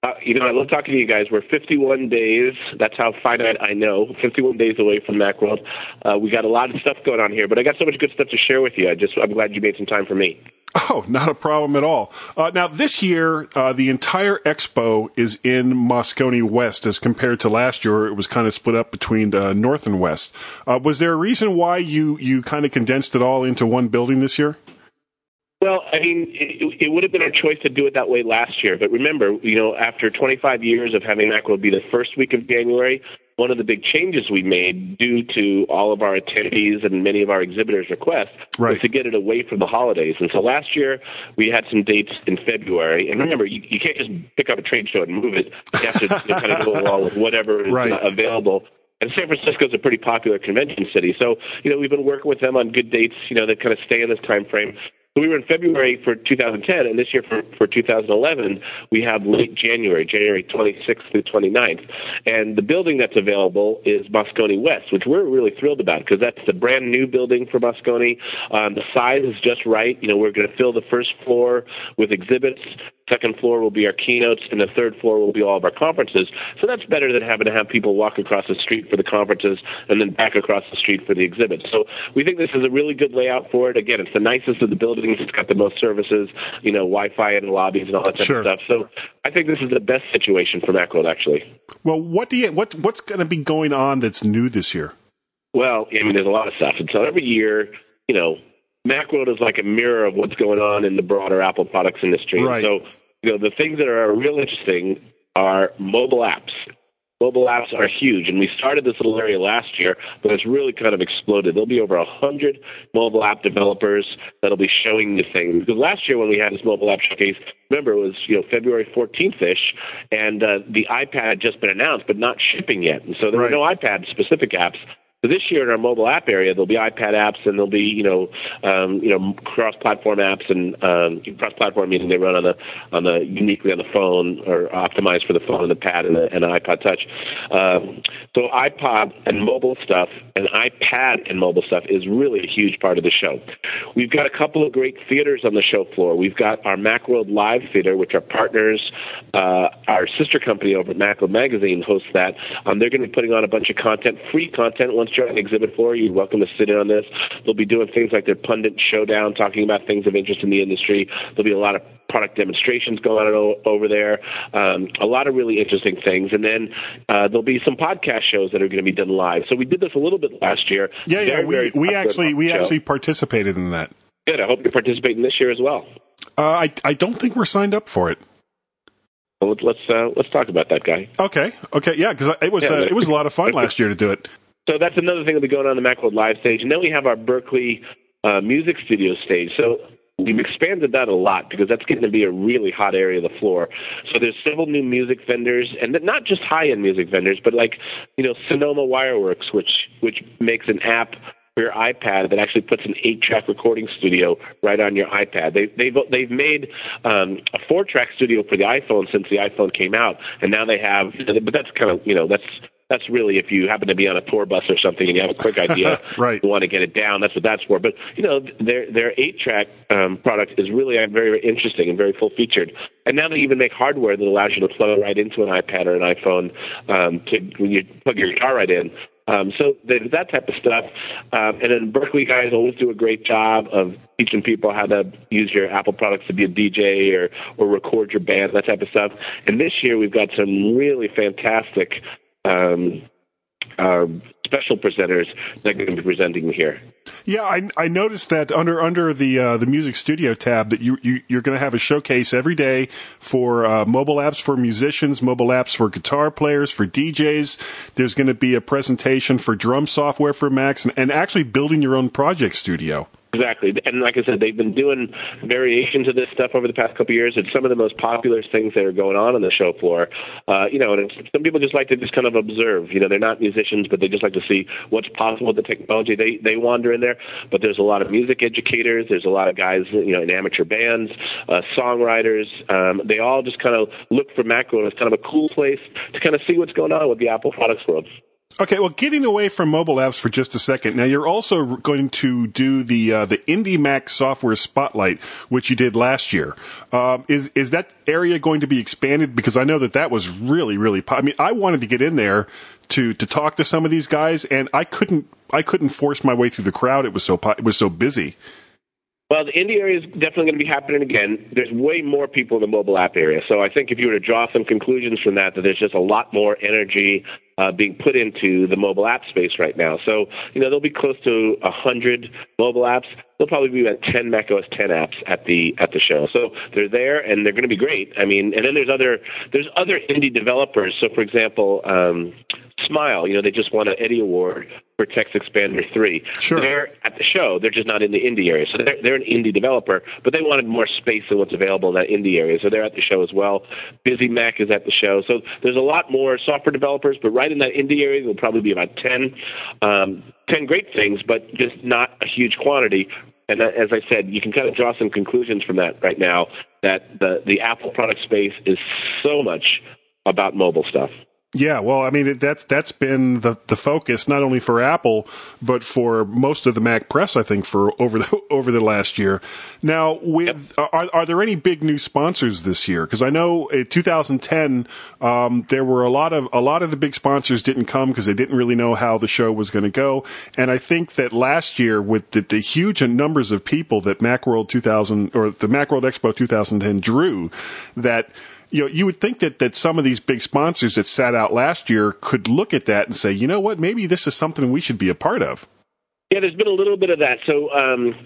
Uh, you know, I love talking to you guys. We're 51 days. That's how finite I know. 51 days away from Macworld. Uh, we got a lot of stuff going on here, but I got so much good stuff to share with you. I just I'm glad you made some time for me. Oh, not a problem at all. Uh, now, this year, uh, the entire expo is in Moscone West as compared to last year. It was kind of split up between the North and West. Uh, was there a reason why you, you kind of condensed it all into one building this year? Well, I mean, it, it, would have been our choice to do it that way last year. But remember, you know, after 25 years of having Macworld be the first week of January, one of the big changes we made due to all of our attendees and many of our exhibitors' requests right. was to get it away from the holidays. And so last year we had some dates in February. And remember, you, you can't just pick up a trade show and move it. You have to you know, kind of go along with whatever is right. available. And San Francisco is a pretty popular convention city, so you know we've been working with them on good dates, you know, that kind of stay in this time frame. So we were in February for 2010, and this year for, for 2011, we have late January, January 26th through 29th. And the building that's available is Moscone West, which we're really thrilled about because that's the brand new building for Moscone. Um, the size is just right. You know, we're going to fill the first floor with exhibits. Second floor will be our keynotes, and the third floor will be all of our conferences. So that's better than having to have people walk across the street for the conferences and then back across the street for the exhibits. So we think this is a really good layout for it. Again, it's the nicest of the buildings. It's got the most services, you know, Wi-Fi in the lobbies and all that type sure. of stuff. So I think this is the best situation for Macworld, actually. Well, what do you what what's going to be going on that's new this year? Well, I mean, there's a lot of stuff, and so every year, you know, Macworld is like a mirror of what's going on in the broader Apple products industry. Right. So, you know, the things that are real interesting are mobile apps. Mobile apps are huge, and we started this little area last year, but it's really kind of exploded. There'll be over a hundred mobile app developers that'll be showing the thing. Because last year when we had this mobile app showcase, remember it was you know February 14th ish, and uh, the iPad had just been announced, but not shipping yet, and so there right. were no iPad specific apps. So this year in our mobile app area, there'll be iPad apps and there'll be you know um, you know cross-platform apps and um, cross-platform meaning they run on the on the uniquely on the phone or optimized for the phone and the pad and the, and the iPod Touch. Um, so iPod and mobile stuff and iPad and mobile stuff is really a huge part of the show. We've got a couple of great theaters on the show floor. We've got our MacWorld Live Theater, which our partners, uh, our sister company over at Macworld Magazine hosts that. Um, they're going to be putting on a bunch of content, free content once the exhibit floor, you're welcome to sit in on this. They'll be doing things like their pundit showdown, talking about things of interest in the industry. There'll be a lot of product demonstrations going on over there, um, a lot of really interesting things. And then uh, there'll be some podcast shows that are going to be done live. So we did this a little bit last year. Yeah, yeah, we, we actually we show. actually participated in that. Good. I hope you're participating this year as well. Uh, I I don't think we're signed up for it. Well, let's uh, let's talk about that guy. Okay, okay, yeah, because it was yeah, uh, it was a lot of fun [LAUGHS] last year to do it. So that's another thing that'll be going on the Macworld Live stage, and then we have our Berklee uh, Music Studio stage. So we've expanded that a lot because that's getting to be a really hot area of the floor. So there's several new music vendors, and not just high-end music vendors, but like you know Sonoma Wireworks, which which makes an app for your iPad that actually puts an eight-track recording studio right on your iPad. They, they've they've made um, a four-track studio for the iPhone since the iPhone came out, and now they have. But that's kind of you know that's that's really if you happen to be on a tour bus or something and you have a quick idea, [LAUGHS] right? You want to get it down. That's what that's for. But you know, their their eight track um, product is really uh, very, very interesting and very full featured. And now they even make hardware that allows you to plug it right into an iPad or an iPhone um, to when you plug your guitar right in. Um, so there's that type of stuff. Um, and then Berklee guys always do a great job of teaching people how to use your Apple products to be a DJ or, or record your band, that type of stuff. And this year we've got some really fantastic um, uh, special presenters that are going to be presenting here. Yeah, I, I noticed that under under the uh, the music studio tab that you, you you're going to have a showcase every day for uh, mobile apps for musicians, mobile apps for guitar players, for DJs. There's going to be a presentation for drum software for Macs, and, and actually building your own project studio. Exactly, and like I said, they've been doing variations of this stuff over the past couple of years. It's some of the most popular things that are going on on the show floor. Uh, you know, and some people just like to just kind of observe. You know, they're not musicians, but they just like to see what's possible with the technology. They they wander in there, but there's a lot of music educators. There's a lot of guys, you know, in amateur bands, uh, songwriters. Um, they all just kind of look for Macworld as kind of a cool place to kind of see what's going on with the Apple products world. Okay, well, getting away from mobile apps for just a second. Now, you're also going to do the uh, the Indie Mac Software Spotlight, which you did last year. Um, is is that area going to be expanded? Because I know that that was really really. Po- I mean, I wanted to get in there to to talk to some of these guys, and I couldn't I couldn't force my way through the crowd. It was so po- it was so busy. Well, the indie area is definitely going to be happening again. There's way more people in the mobile app area. So I think if you were to draw some conclusions from that, that there's just a lot more energy uh, being put into the mobile app space right now. So, you know, there'll be close to 100 mobile apps. There'll probably be about 10 macOS 10 apps at the at the show. So they're there and they're going to be great. I mean, and then there's other there's other indie developers. So, for example, um, Smile, you know, they just won an Eddie Award for TextExpander 3. Sure. They're at the show. They're just not in the indie area. So they're, they're an indie developer, but they wanted more space than what's available in that indie area. So they're at the show as well. BusyMac is at the show. So there's a lot more software developers, but right in that indie area, there'll probably be about 10, um, 10 great things, but just not a huge quantity. And as I said, you can kind of draw some conclusions from that right now that the, the Apple product space is so much about mobile stuff. Yeah, well, I mean that's that's been the the focus not only for Apple but for most of the Mac press, I think, for over the [LAUGHS] over the last year. Now, with yep. are are there any big new sponsors this year? Because I know in 2010 um, there were a lot of a lot of the big sponsors didn't come because they didn't really know how the show was going to go, and I think that last year with the, the huge numbers of people that MacWorld 2000 or the MacWorld Expo 2010 drew, that you know, you would think that, that some of these big sponsors that sat out last year could look at that and say, you know what, maybe this is something we should be a part of. Yeah, there's been a little bit of that. So, um,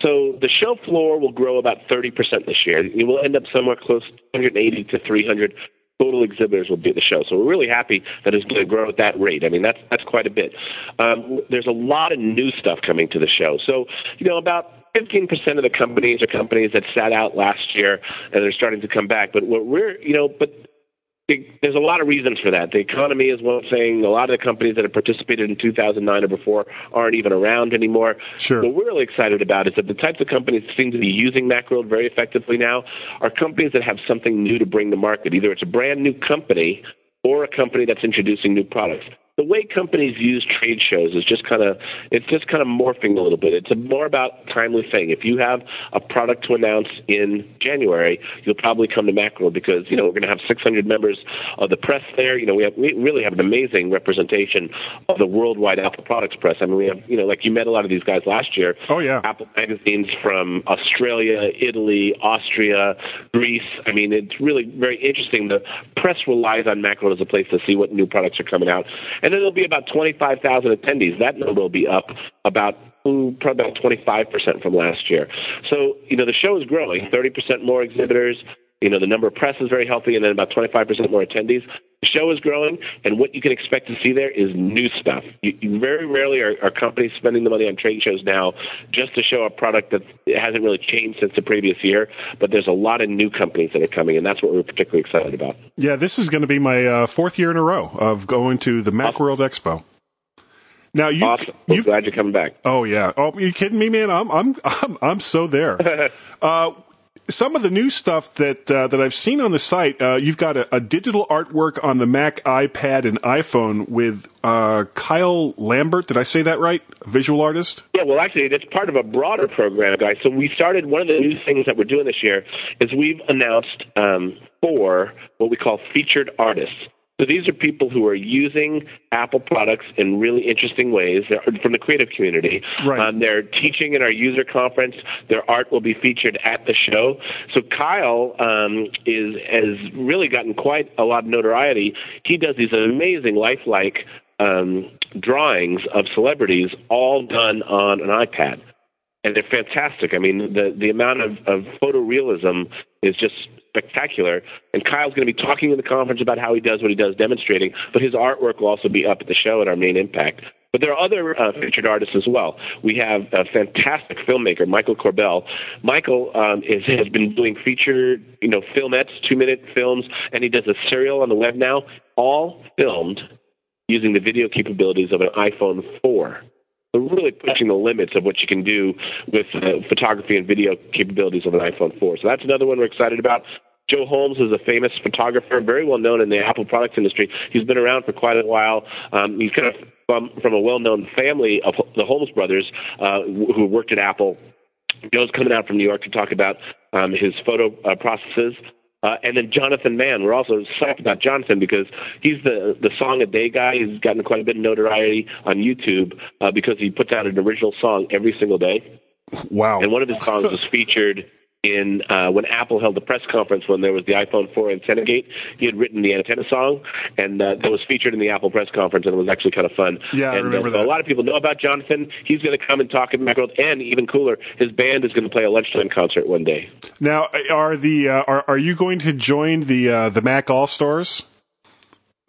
so the show floor will grow about 30% this year. It will end up somewhere close to 180 to 300 total exhibitors will be at the show. So we're really happy that it's going to grow at that rate. I mean, that's that's quite a bit. Um, there's a lot of new stuff coming to the show. So you know, about 15% of the companies are companies that sat out last year and they're starting to come back. But what we're, you know, but there's a lot of reasons for that. The economy is one thing. A lot of the companies that have participated in 2009 or before aren't even around anymore. Sure. What we're really excited about is that the types of companies that seem to be using Macworld very effectively now are companies that have something new to bring to market. Either it's a brand new company or a company that's introducing new products the way companies use trade shows is just kind of it's just kind of morphing a little bit. It's a more about timely thing. If you have a product to announce in January, you'll probably come to Macworld because you know we're going to have 600 members of the press there. You know we have we really have an amazing representation of the worldwide Apple products press. I mean we have you know like you met a lot of these guys last year. Oh yeah, Apple magazines from Australia, Italy, Austria, Greece. I mean it's really very interesting. The press relies on Macworld as a place to see what new products are coming out. And then there'll be about 25,000 attendees. That number will be up about mm, probably about 25% from last year. So, you know, the show is growing, 30% more exhibitors. You know, the number of press is very healthy, and then about 25% more attendees. The show is growing, and what you can expect to see there is new stuff. You, you very rarely are, are, companies spending the money on trade shows now just to show a product that hasn't really changed since the previous year. But there's a lot of new companies that are coming, and that's what we're particularly excited about. Yeah, this is going to be my uh, fourth year in a row of going to the MacWorld Expo. Now you, awesome. Well, glad you're coming back. Oh yeah. Oh, are you kidding me, man? I'm I'm [LAUGHS] I'm, I'm so there. [LAUGHS] uh, some of the new stuff that uh, that I've seen on the site, uh, you've got a, a, digital artwork on the Mac, iPad, and iPhone with uh, Kyle Lambert. Did I say that right? A visual artist. Yeah, well, actually, that's part of a broader program, guys. So we started. One of the new things that we're doing this year is we've announced um, four what we call featured artists. So these are people who are using Apple products in really interesting ways they're from the creative community. Right. Um, they're teaching in our user conference. Their art will be featured at the show. So Kyle um, is has really gotten quite a lot of notoriety. He does these amazing lifelike um, drawings of celebrities, all done on an iPad and they're fantastic. I mean, the the amount of, of photorealism is just spectacular. And Kyle's going to be talking in the conference about how he does what he does, demonstrating. But his artwork will also be up at the show at our main impact. But there are other uh, featured artists as well. We have a fantastic filmmaker, Michael Koerbel. Michael um, is, has been doing featured, you know, filmettes, two-minute films, and he does a serial on the web now, all filmed using the video capabilities of an iPhone 4 really pushing the limits of what you can do with uh, photography and video capabilities of an iPhone 4. So that's another one we're excited about. Joe Holmes is a famous photographer, very well known in the Apple products industry. He's been around for quite a while. Um, he's kind of from, from a well-known family of the Holmes brothers uh, who worked at Apple. Joe's coming out from New York to talk about um, his photo uh, processes. Uh, and then Jonathan Mann, we're also psyched about Jonathan because he's the the song a day guy. He's gotten quite a bit of notoriety on YouTube uh, because he puts out an original song every single day. Wow. And one of his songs was featured in uh, when Apple held the press conference when there was the iPhone 4 antenna gate. He had written the antenna song, and uh, that was featured in the Apple press conference, and it was actually kind of fun. Yeah, I remember uh, so that. A lot of people know about Jonathan. He's going to come and talk at Macworld, and even cooler, his band is going to play a lunchtime concert one day. Now, are the uh, are are you going to join the uh, the Mac All Stars?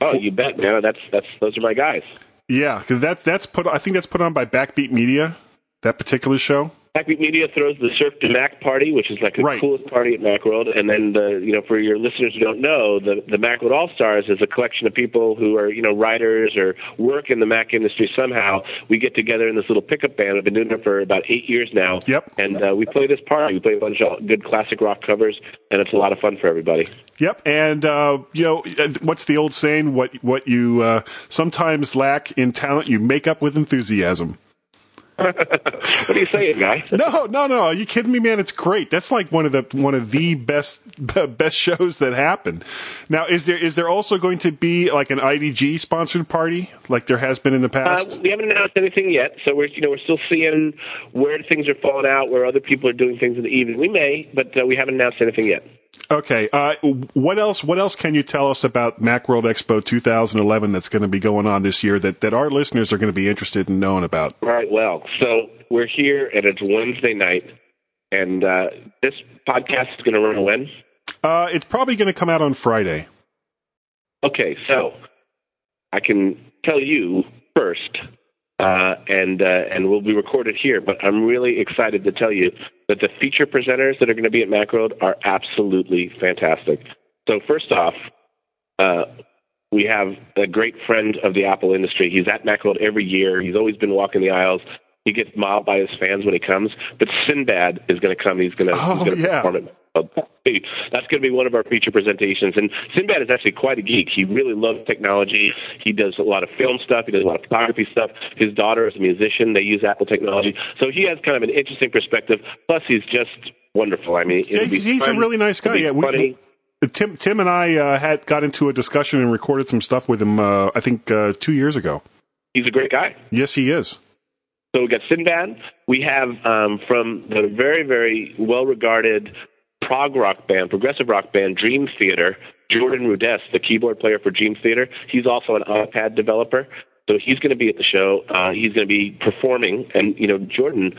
Oh, you bet, man. That's that's those are my guys. Yeah, because that's that's put. I think that's put on by Backbeat Media. That particular show. Backbeat Media throws the Cirque du Mac party, which is like the Right. coolest party at Macworld. And then, the, you know, for your listeners who don't know, the the Macworld All Stars is a collection of people who are, you know, writers or work in the Mac industry somehow. We get together in this little pickup band. I've been doing it for about eight years now. Yep. And uh, we play this party. We play a bunch of good classic rock covers, and it's a lot of fun for everybody. Yep, and uh, you know uh, what's the old saying? What what you uh, sometimes lack in talent, you make up with enthusiasm. [LAUGHS] what are you saying, guy? No, no, no. Are you kidding me, man? It's great. That's like one of the one of the best [LAUGHS] best shows that happened. Now, is there is there also going to be like an IDG sponsored party like there has been in the Uh, past? we haven't announced anything yet, so we're you know we're still seeing where things are falling out, where other people are doing things in the evening. We may, but uh, we haven't announced anything yet. Okay. Uh, what else? What else can you tell us about MacWorld Expo 2011 that's going to be going on this year that that our listeners are going to be interested in knowing about? All right. Well, so we're here, and it's Wednesday night, and uh, this podcast is going to run when? Uh, it's probably going to come out on Friday. Okay, so I can tell you first, uh, and uh, and we'll be recorded here. But I'm really excited to tell you that the feature presenters that are going to be at Macworld are absolutely fantastic. So first off, uh, we have a great friend of the Apple industry. He's at Macworld every year. He's always been walking the aisles. He gets mobbed by his fans when he comes. But Sinbad is going to come. He's going to, Oh, he's going to yeah. perform it. That's going to be one of our feature presentations. And Sinbad is actually quite a geek. He really loves technology. He does a lot of film stuff. He does a lot of photography stuff. His daughter is a musician. They use Apple technology. So he has kind of an interesting perspective. Plus, he's just wonderful. I mean, Yeah, he's, he's a really nice guy. Yeah, we- funny. we- Tim Tim and I uh, had got into a discussion and recorded some stuff with him. Uh, I think uh, two years ago. He's a great guy. Yes, he is. So we got Sinbad. We have um, from the very, very well regarded prog rock band, progressive rock band, Dream Theater, Jordan Rudess, the keyboard player for Dream Theater. He's also an iPad developer. So he's going to be at the show. Uh, he's going to be performing. And, you know, Jordan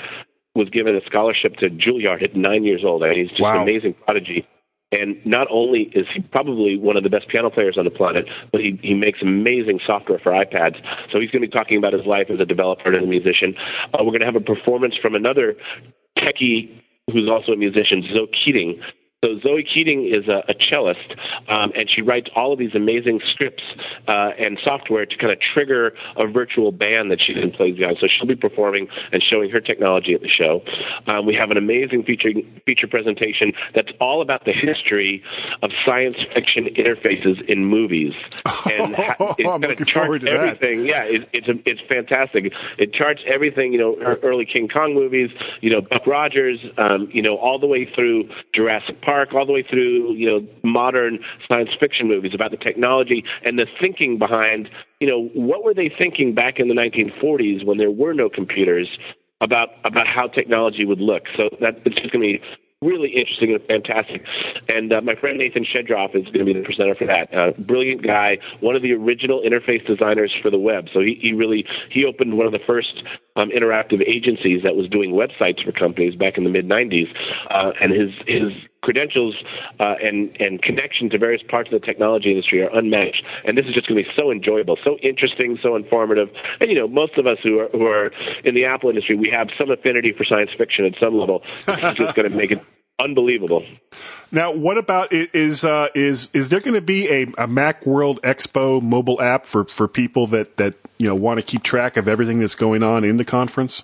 was given a scholarship to Juilliard at nine years old. I mean, he's just Wow. an amazing prodigy. And not only is he probably one of the best piano players on the planet, but he, he makes amazing software for iPads. So he's going to be talking about his life as a developer and a musician. Uh, we're going to have a performance from another techie who's also a musician, Zoe Keating. So Zoe Keating is a, a cellist, um, and she writes all of these amazing scripts uh, and software to kind of trigger a virtual band that she then plays on. So she'll be performing and showing her technology at the show. Um, we have an amazing feature feature presentation that's all about the history of science fiction interfaces in movies, [LAUGHS] and ha- it I'm kind of charts to that. everything. Yeah, it, it's a, it's fantastic. It charts everything. You know, early King Kong movies. You know, Buck Rogers. Um, you know, all the way through Jurassic Park, all the way through you know modern science fiction movies about the technology and the thinking behind. You know, what were they thinking back in the 1940s when there were no computers about about how technology would look? So that it's just going to be really interesting and fantastic. And uh, my friend Nathan Shedroff is going to be the presenter for that. Uh, brilliant guy, one of the original interface designers for the web. So he, he really he opened one of the first um, interactive agencies that was doing websites for companies back in the mid '90s. Uh, and his his credentials uh, and and connection to various parts of the technology industry are unmatched. And this is just going to be so enjoyable, so interesting, so informative. And you know, most of us who are who are in the Apple industry, we have some affinity for science fiction at some level. This is just going to make it unbelievable. Now, what about is uh, is is there going to be a, a Mac World Expo mobile app for, for people that, that you know want to keep track of everything that's going on in the conference?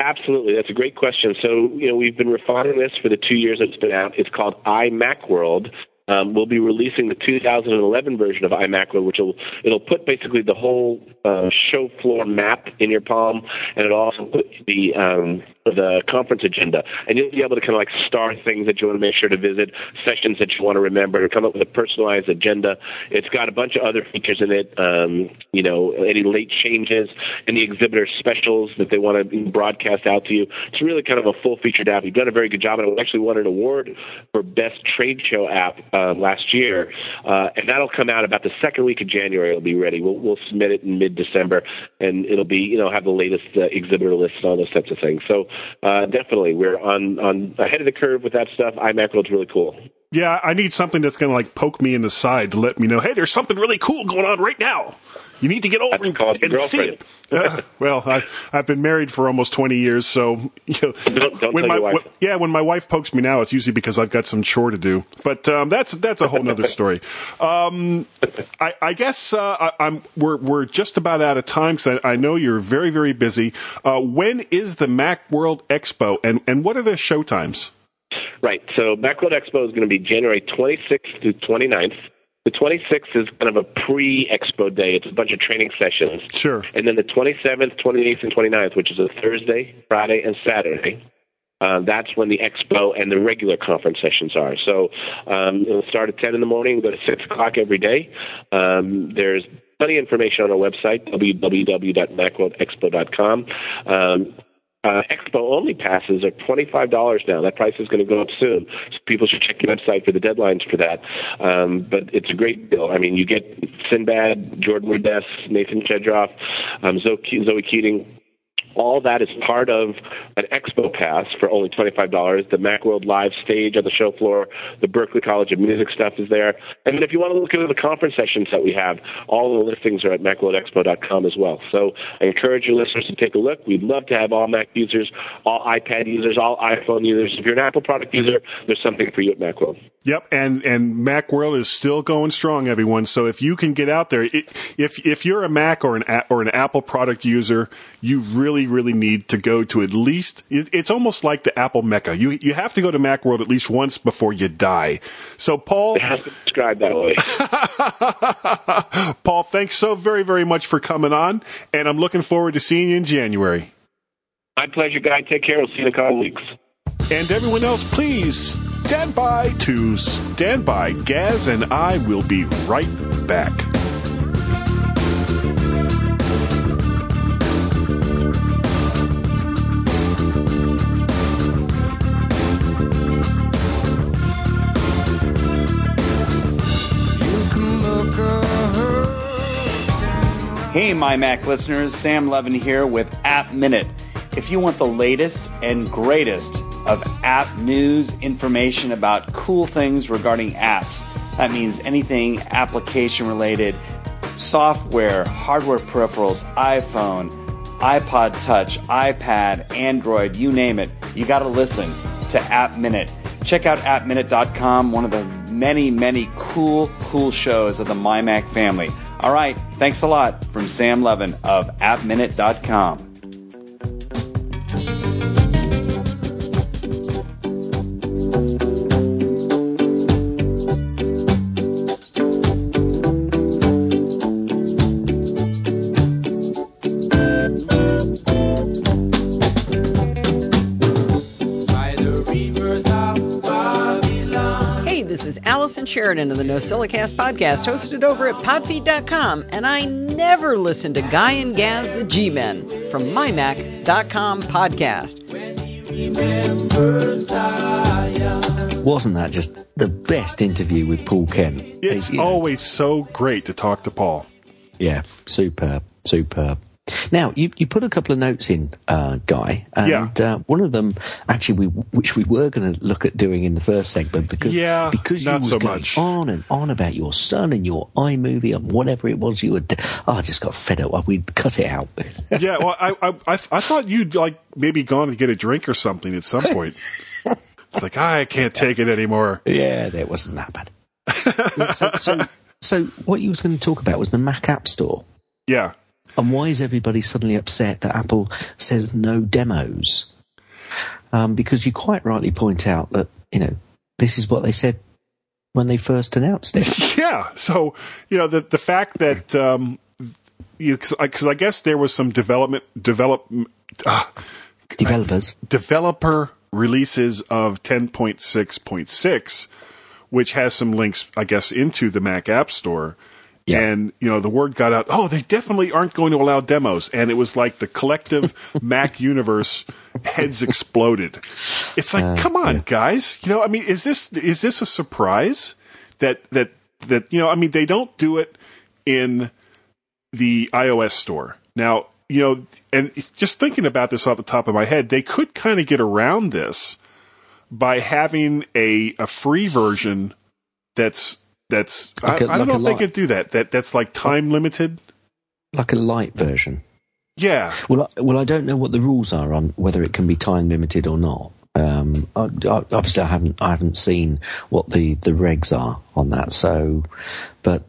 Absolutely, that's a great question. So, you know, we've been refining this for the two years it's been out. It's called iMacWorld. Um, we'll be releasing the 2011 version of iMacWorld, which will it'll put basically the whole show floor map in your palm, and it'll also put the um, the conference agenda, and you'll be able to kind of like star things that you want to make sure to visit, sessions that you want to remember, come up with a personalized agenda. It's got a bunch of other features in it, um, you know, any late changes, any exhibitor specials that they want to broadcast out to you. It's really kind of a full featured app. You've done a very good job, and it actually won an award for best trade show app uh, last year, uh, and that'll come out about the second week of January. It'll be ready. We'll, we'll submit it in mid December, and it'll be you know have the latest uh, exhibitor lists and all those types of things. So uh, definitely, we're on on ahead of the curve with that stuff. iMacworld's really cool. Yeah, I need something that's going to like poke me in the side to let me know, hey, there's something really cool going on right now. You need to get over and, and see it. Uh, well, I, I've been married for almost 20 years, so you know, don't, don't when my when- yeah, when my wife pokes me now, it's usually because I've got some chore to do. But um, that's that's a whole other [LAUGHS] story. Um, I, I guess uh, I, I'm we're we're just about out of time because I, I know you're very very busy. Uh, when is the Mac World Expo, and and what are the show times? Right. So Macworld Expo is going to be January 26th to 29th. The 26th is kind of a pre-expo day. It's a bunch of training sessions. Sure. And then the 27th, 28th, and 29th, which is a Thursday, Friday, and Saturday, uh, that's when the expo and the regular conference sessions are. So um, it'll start at 10 in the morning, go to 6 o'clock every day. Um, there's plenty of information on our website, www.macworldexpo.com. Um, uh, Expo only passes are $25 now. That price is going to go up soon. So people should check your website for the deadlines for that. Um, but it's a great deal. I mean, you get Sinbad, Jordan Rudess, Nathan Shedroff, um, Zoe Keating, all that is part of an expo pass for only $25. The Macworld live stage on the show floor, the Berklee College of Music stuff is there. And then if you want to look at the conference sessions that we have, all the listings are at macworldexpo.com as well. So I encourage your listeners to take a look. We'd love to have all Mac users, all iPad users, all iPhone users. If you're an Apple product user, there's something for you at Macworld. Yep, and and MacWorld is still going strong, everyone. So if you can get out there, it, if if you're a Mac or an or an Apple product user, you really really need to go to at least. It's almost like the Apple Mecca. You you have to go to MacWorld at least once before you die. So Paul, It has to be described that way. [LAUGHS] Paul, thanks so very very much for coming on, and I'm looking forward to seeing you in January. My pleasure, guy. Take care. We'll see you in a couple weeks. And everyone else, please stand by to stand by. Gaz and I will be right back. Hey, my Mac listeners, Sam Levin here with App Minute. If you want the latest and greatest of app news, information about cool things regarding apps, that means anything application related, software, hardware peripherals, iPhone, iPod Touch, iPad, Android, you name it, you got to listen to App Minute. Check out appminute.com, one of the many, many cool, cool shows of the MyMac family. All right, thanks a lot from Sam Levin of appminute.com. this is Allison Sheridan of the NosillaCast podcast, hosted over at podfeed.com, and I never listen to Guy and Gaz the G Men from mymac.com podcast. Wasn't that just the best interview with Paul Kent? It's always so great to talk to Paul. Yeah, superb, superb. Now you you put a couple of notes in, uh, Guy, and Yeah. uh, one of them actually we which we were going to look at doing in the first segment because Yeah, because you were so going much. on and on about your son and your iMovie and whatever it was you were. Oh, I just got fed up. We'd cut it out. [LAUGHS] yeah, well, I, I I I thought you'd like maybe gone to get a drink or something at some point. [LAUGHS] it's like I can't take it anymore. Yeah, it wasn't that bad. [LAUGHS] So, so, so what you was going to talk about was the Mac App Store. Yeah. And why is everybody suddenly upset that Apple says no demos? Um, because you quite rightly point out that, you know, this is what they said when they first announced it. [LAUGHS] Yeah. So, you know, the the fact that um, because I guess there was some development develop uh, Developers. developer releases of 10.6.6, which has some links, I guess, into the Mac App Store. And, you know, the word got out, oh, they definitely aren't going to allow demos. And it was like the collective [LAUGHS] Mac universe heads exploded. It's like, Uh, come on, guys. You know, I mean, is this, is this a surprise that, that, that, you know, I mean, they don't do it in the iOS store. Now, you know, and just thinking about this off the top of my head, they could kind of get around this by having a, a free version that's that's Like I a- I don't like know if they could do that. That that's like time limited. Like a light version. Yeah. Well, I, well, I don't know what the rules are on whether it can be time limited or not. Um, I, I, obviously, I haven't I haven't seen what the, the regs are on that. So, but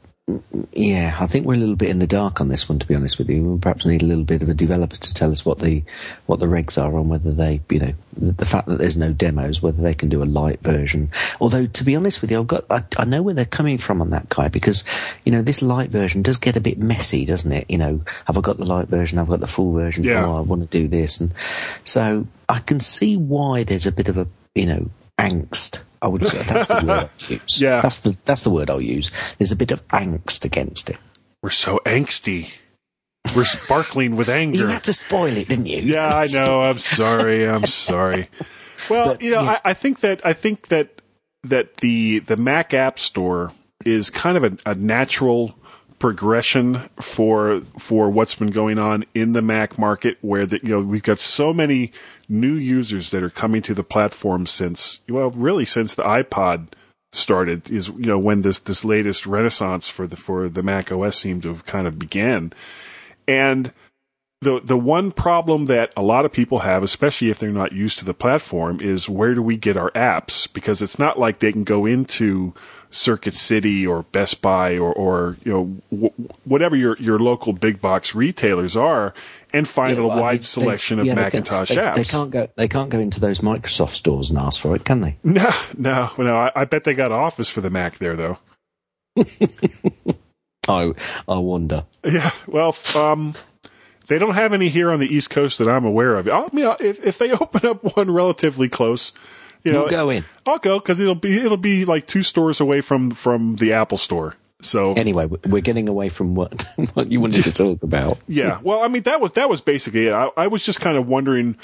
yeah, I think we're a little bit in the dark on this one. To be honest with you, we perhaps need a little bit of a developer to tell us what the what the regs are on whether they, you know, the, the fact that there's no demos, whether they can do a light version. Although, to be honest with you, I've got I, I know where they're coming from on that guy because you know this light version does get a bit messy, doesn't it? You know, have I got the light version? I've got the full version? Yeah. Oh, I want to do this, and so I can see why there's a bit of a you know angst. I would say that's the word I'll [LAUGHS] use. Yeah. that's the that's the word I'll use. There's a bit of angst against it. We're so angsty. We're sparkling with [LAUGHS] anger. You had to spoil it, didn't you? Yeah, I know. I'm [LAUGHS] sorry. I'm sorry. Well, you know, I, I think that I think that that the the Mac App Store is kind of a, a natural progression for for what's been going on in the Mac market, where that you know we've got so many new users that are coming to the platform since well, really since the iPod started is you know when this this latest renaissance for the for the Mac OS seemed to have kind of began, and the the one problem that a lot of people have, especially if they're not used to the platform, is where do we get our apps? Because it's not like they can go into Circuit City or Best Buy or or you know w- whatever your your local big box retailers are and find Yeah, a well, I wide mean, they- selection of yeah, they can- Macintosh they, apps. They can't go. They can't go into those Microsoft stores and ask for it, can they? No, [LAUGHS] no, no. I, I bet they got Office for the Mac there though. I [LAUGHS] I wonder. Yeah, well, um, they don't have any here on the East Coast that I'm aware of. I mean, if, if they [LAUGHS] open up one relatively close, you know, You'll go in. I'll go because it'll be it'll be like two stores away from from the Apple Store. So Anyway, we- we're getting away from what [LAUGHS] what you wanted to talk about. [LAUGHS] yeah, well, I mean that was that was basically it. I, I was just kind of wondering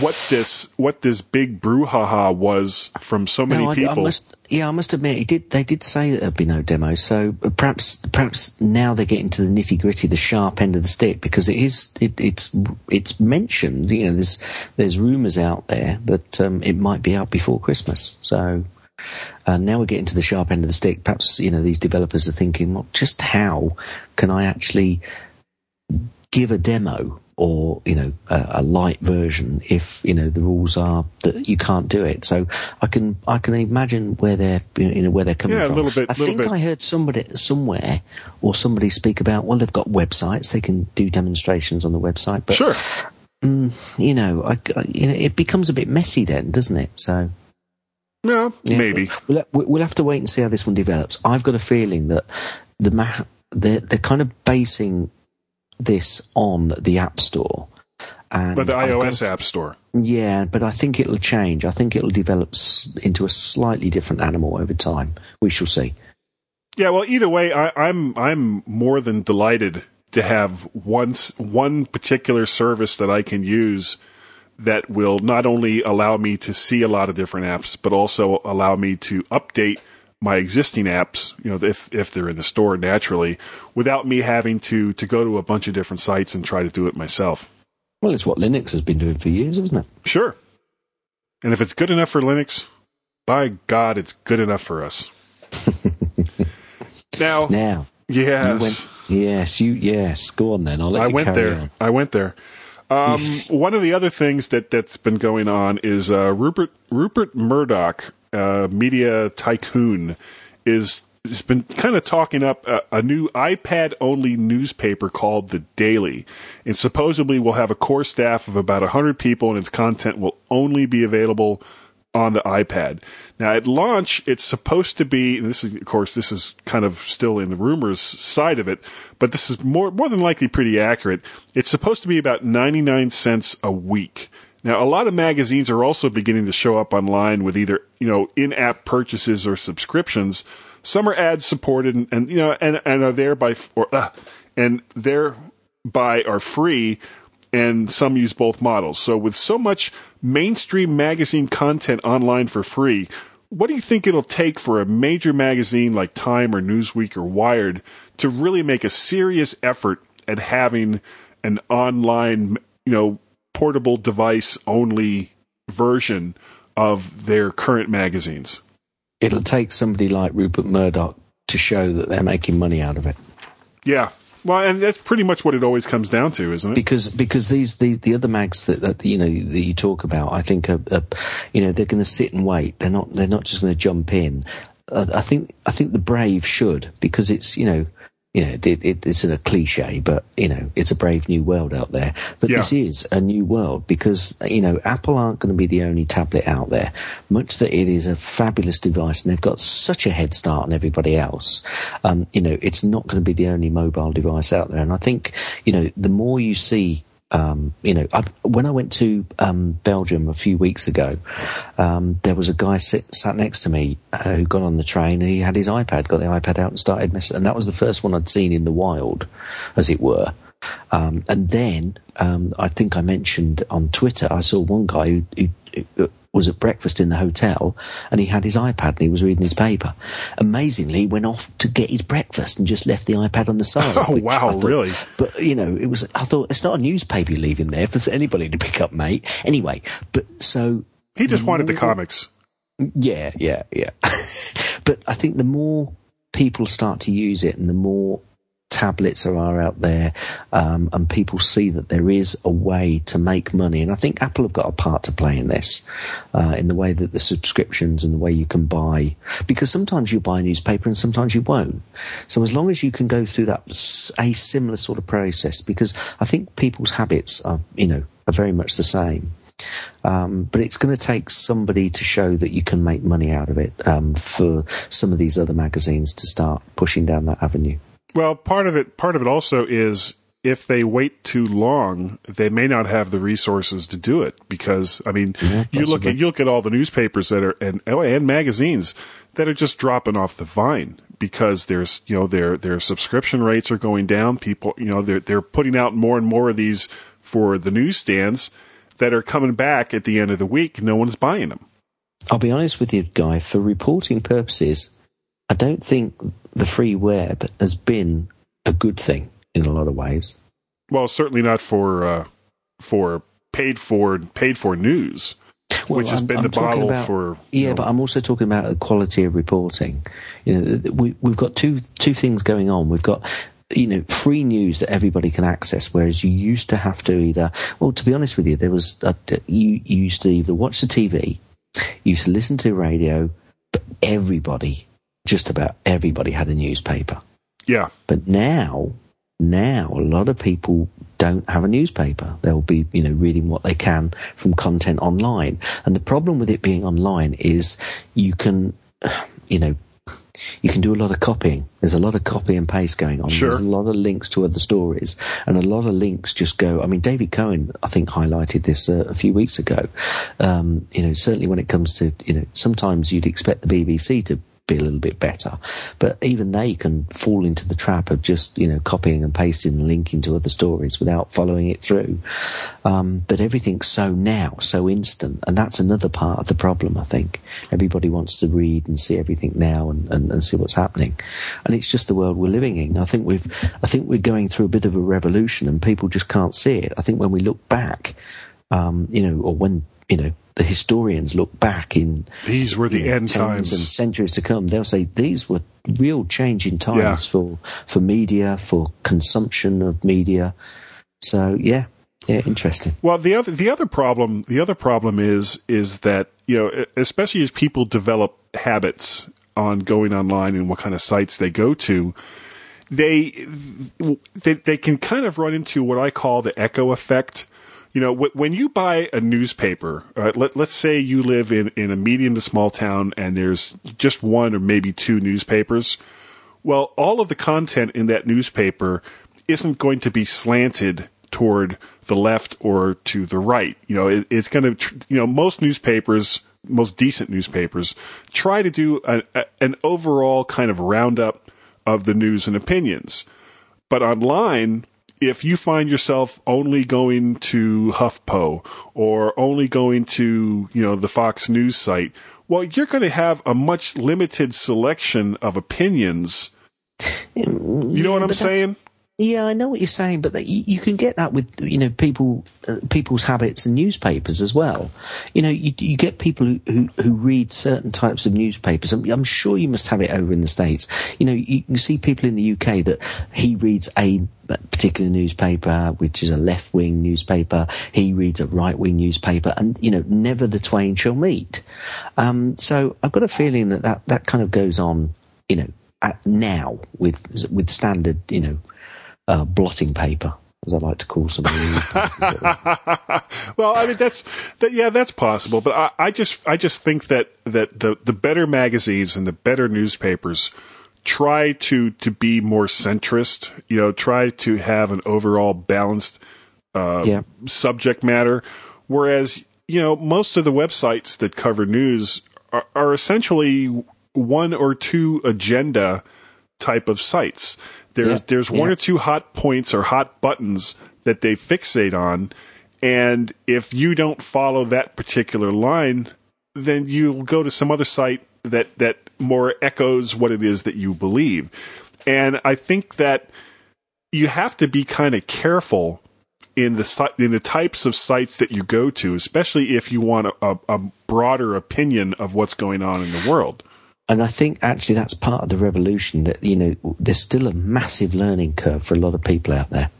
what this what this big brouhaha was from so many no, I, I people. must. Yeah, I must admit, did. They did say that there'd be no demo. So perhaps, perhaps now they're getting to the nitty gritty, the sharp end of the stick, because it is. It, it's it's mentioned. You know, there's there's rumours out there that um, it might be out before Christmas. So. Uh, now we're getting to the sharp end of the stick. Perhaps you know these developers are thinking, well, just how can I actually give a demo or you know a, a light version if you know the rules are that you can't do it. So I can I can imagine where they're you know where they're coming Yeah, a from. little bit- I little think bit. I heard somebody somewhere or somebody speak about well they've got websites they can do demonstrations on the website, but sure. mm, you know I, I- you know it becomes a bit messy then, doesn't it? So. Yeah, Yeah. maybe. We'll, we'll have to wait and see how this one develops. I've got a feeling that the ma- they're, they're kind of basing this on the App Store. And But the iOS App Store. Yeah, but I think it'll change. I think it'll develop s- into a slightly different animal over time. We shall see. Yeah, well, either way, I, I'm I'm more than delighted to have one s- one particular service that I can use that will not only allow me to see a lot of different apps, but also allow me to update my existing apps. You know, if if they're in the store naturally, without me having to to go to a bunch of different sites and try to do it myself. Well, it's what Linux has been doing for years, isn't it? Sure. And if it's good enough for Linux, by God, it's good enough for us. [LAUGHS] now, Now, yes. you went, yes, you yes. Go on then. I'll let I you went there. on. I went there. Um, one of the other things that that's been going on is uh, Rupert Rupert Murdoch, uh, media tycoon, is has been kind of talking up a, a new iPad only newspaper called the Daily, and supposedly will have a core staff of about hundred people, and its content will only be available on the iPad. Now at launch, it's supposed to be, and this is, of course, this is kind of still in the rumors side of it, but this is more, more than likely pretty accurate. It's supposed to be about 99 cents a week. Now, a lot of magazines are also beginning to show up online with either, you know, in-app purchases or subscriptions. Some are ad supported and, and, you know, and, and are thereby, or, uh, and thereby are free and some use both models. So with so much mainstream magazine content online for free, what do you think it'll take for a major magazine like Time or Newsweek or Wired to really make a serious effort at having an online, you know, portable device only version of their current magazines? It'll take somebody like Rupert Murdoch to show that they're making money out of it. Yeah, well, and that's pretty much what it always comes down to, isn't it? Because because these the, the other mags that, that you know that you talk about, I think are, are you know they're going to sit and wait. They're not they're not just going to jump in. Uh, I think I think the brave should because it's you know you know, it, it, it's a cliche, but you know, it's a brave new world out there. But Yeah. this is a new world because you know, Apple aren't going to be the only tablet out there. Much that it is a fabulous device, and they've got such a head start on everybody else. Um, you know, it's not going to be the only mobile device out there. And I think you know, the more you see. Um, you know, I, when I went to um, Belgium a few weeks ago, um, there was a guy sit, sat next to me uh, who got on the train. And he had his iPad, got the iPad out and started messing. And that was the first one I'd seen in the wild, as it were. Um, and then um, I think I mentioned on Twitter, I saw one guy who, who, who was at breakfast in the hotel and he had his iPad and he was reading his paper. Amazingly, he went off to get his breakfast and just left the iPad on the [LAUGHS] side. Oh, wow, thought- really? But, you know, it was, I thought, it's not a newspaper you're leaving there for anybody to pick up, mate. Anyway, but so. He just wanted the mm, comics. Yeah, yeah, yeah. [LAUGHS] but I think the more people start to use it and the more tablets there are out there um, and people see that there is a way to make money. And i think apple have got a part to play in this uh, in the way that the subscriptions and the way you can buy because sometimes you buy a newspaper and sometimes you won't. So as long as you can go through that a similar sort of process because i think people's habits are you know are very much the same. Um, but it's going to take somebody to show that you can make money out of it um, for some of these other magazines to start pushing down that avenue. Well, part of it, part of it also is if they wait too long, they may not have the resources to do it because I mean, you look at you look at all the newspapers that are and oh, and magazines that are just dropping off the vine because there's you know their their subscription rates are going down. People you know they're they're putting out more and more of these for the newsstands that are coming back at the end of the week. No one's buying them. I'll be honest with you, Guy, for reporting purposes, I don't think the free web has been a good thing in a lot of ways. Well, certainly not for uh, for paid for paid for news, Well, which has I'm- been I'm the model about- for Yeah, but I'm also talking about the quality of reporting. You know, we, we've got two two things going on. We've got you know free news that everybody can access, whereas you used to have to either. Well, to be honest with you, there was a, you, you used to either watch the TV, you used to listen to radio, but everybody, just about everybody, had a newspaper. yeah. But now, now a lot of people don't have a newspaper. They'll be, you know, reading what they can from content online. And the problem with it being online is you can, you know, you can do a lot of copying. There's a lot of copy and paste going on. Sure. There's a lot of links to other stories, and a lot of links just go. I mean, David Cohen, I think, highlighted this uh, a few weeks ago. Um, you know, certainly when it comes to, you know, sometimes you'd expect the BBC to be a little bit better, but even they can fall into the trap of just, you know, copying and pasting and linking to other stories without following it through. Um, but everything's so now, so instant, and that's another part of the problem. I think everybody wants to read and see everything now and, and, and see what's happening, and it's just the world we're living in. I think we've, I think we're going through a bit of a revolution, and people just can't see it. I think when we look back, um, you know, or when you know the historians look back in These were the know, end times. and centuries to come, they'll say these were real changing times Yeah. for for media, for consumption of media. So yeah, yeah, interesting. Well, the other the other problem the other problem is is that you know especially as people develop habits on going online and what kind of sites they go to, they they they can kind of run into what I call the echo effect. You know, wh- when you buy a newspaper, uh, let, let's say you live in, in a medium to small town and there's just one or maybe two newspapers. Well, all of the content in that newspaper isn't going to be slanted toward the left or to the right. You know, it, it's going to, tr- you know, most newspapers, most decent newspapers, try to do a, a, an overall kind of roundup of the news and opinions. But online, if you find yourself only going to HuffPo or only going to, you know, the Fox News site, well, you're going to have a much limited selection of opinions. You know what I'm saying? Yeah, I know what you're saying, but that you, you can get that with you know people, uh, people's habits and newspapers as well. You know, you, you get people who, who, who read certain types of newspapers. I'm, I'm sure you must have it over in the states. You know, you can see people in the UK that he reads a particular newspaper, which is a left wing newspaper. He reads a right wing newspaper, and you know, never the twain shall meet. Um, so I've got a feeling that, that that kind of goes on. You know, at now with with standard, you know uh, blotting paper, as I like to call some. [LAUGHS] well, I mean that's that. Yeah, that's possible. But I, I just I just think that that the the better magazines and the better newspapers try to to be more centrist. You know, try to have an overall balanced uh, yeah. subject matter. Whereas you know most of the websites that cover news are, are essentially one or two agenda type of sites. There's Yeah, there's one yeah. or two hot points or hot buttons that they fixate on, and if you don't follow that particular line, then you'll go to some other site that that more echoes what it is that you believe. And I think that you have to be kind of careful in the in the types of sites that you go to, especially if you want a, a, broader opinion of what's going on in the world. And I think actually that's part of the revolution that, you know, there's still a massive learning curve for a lot of people out there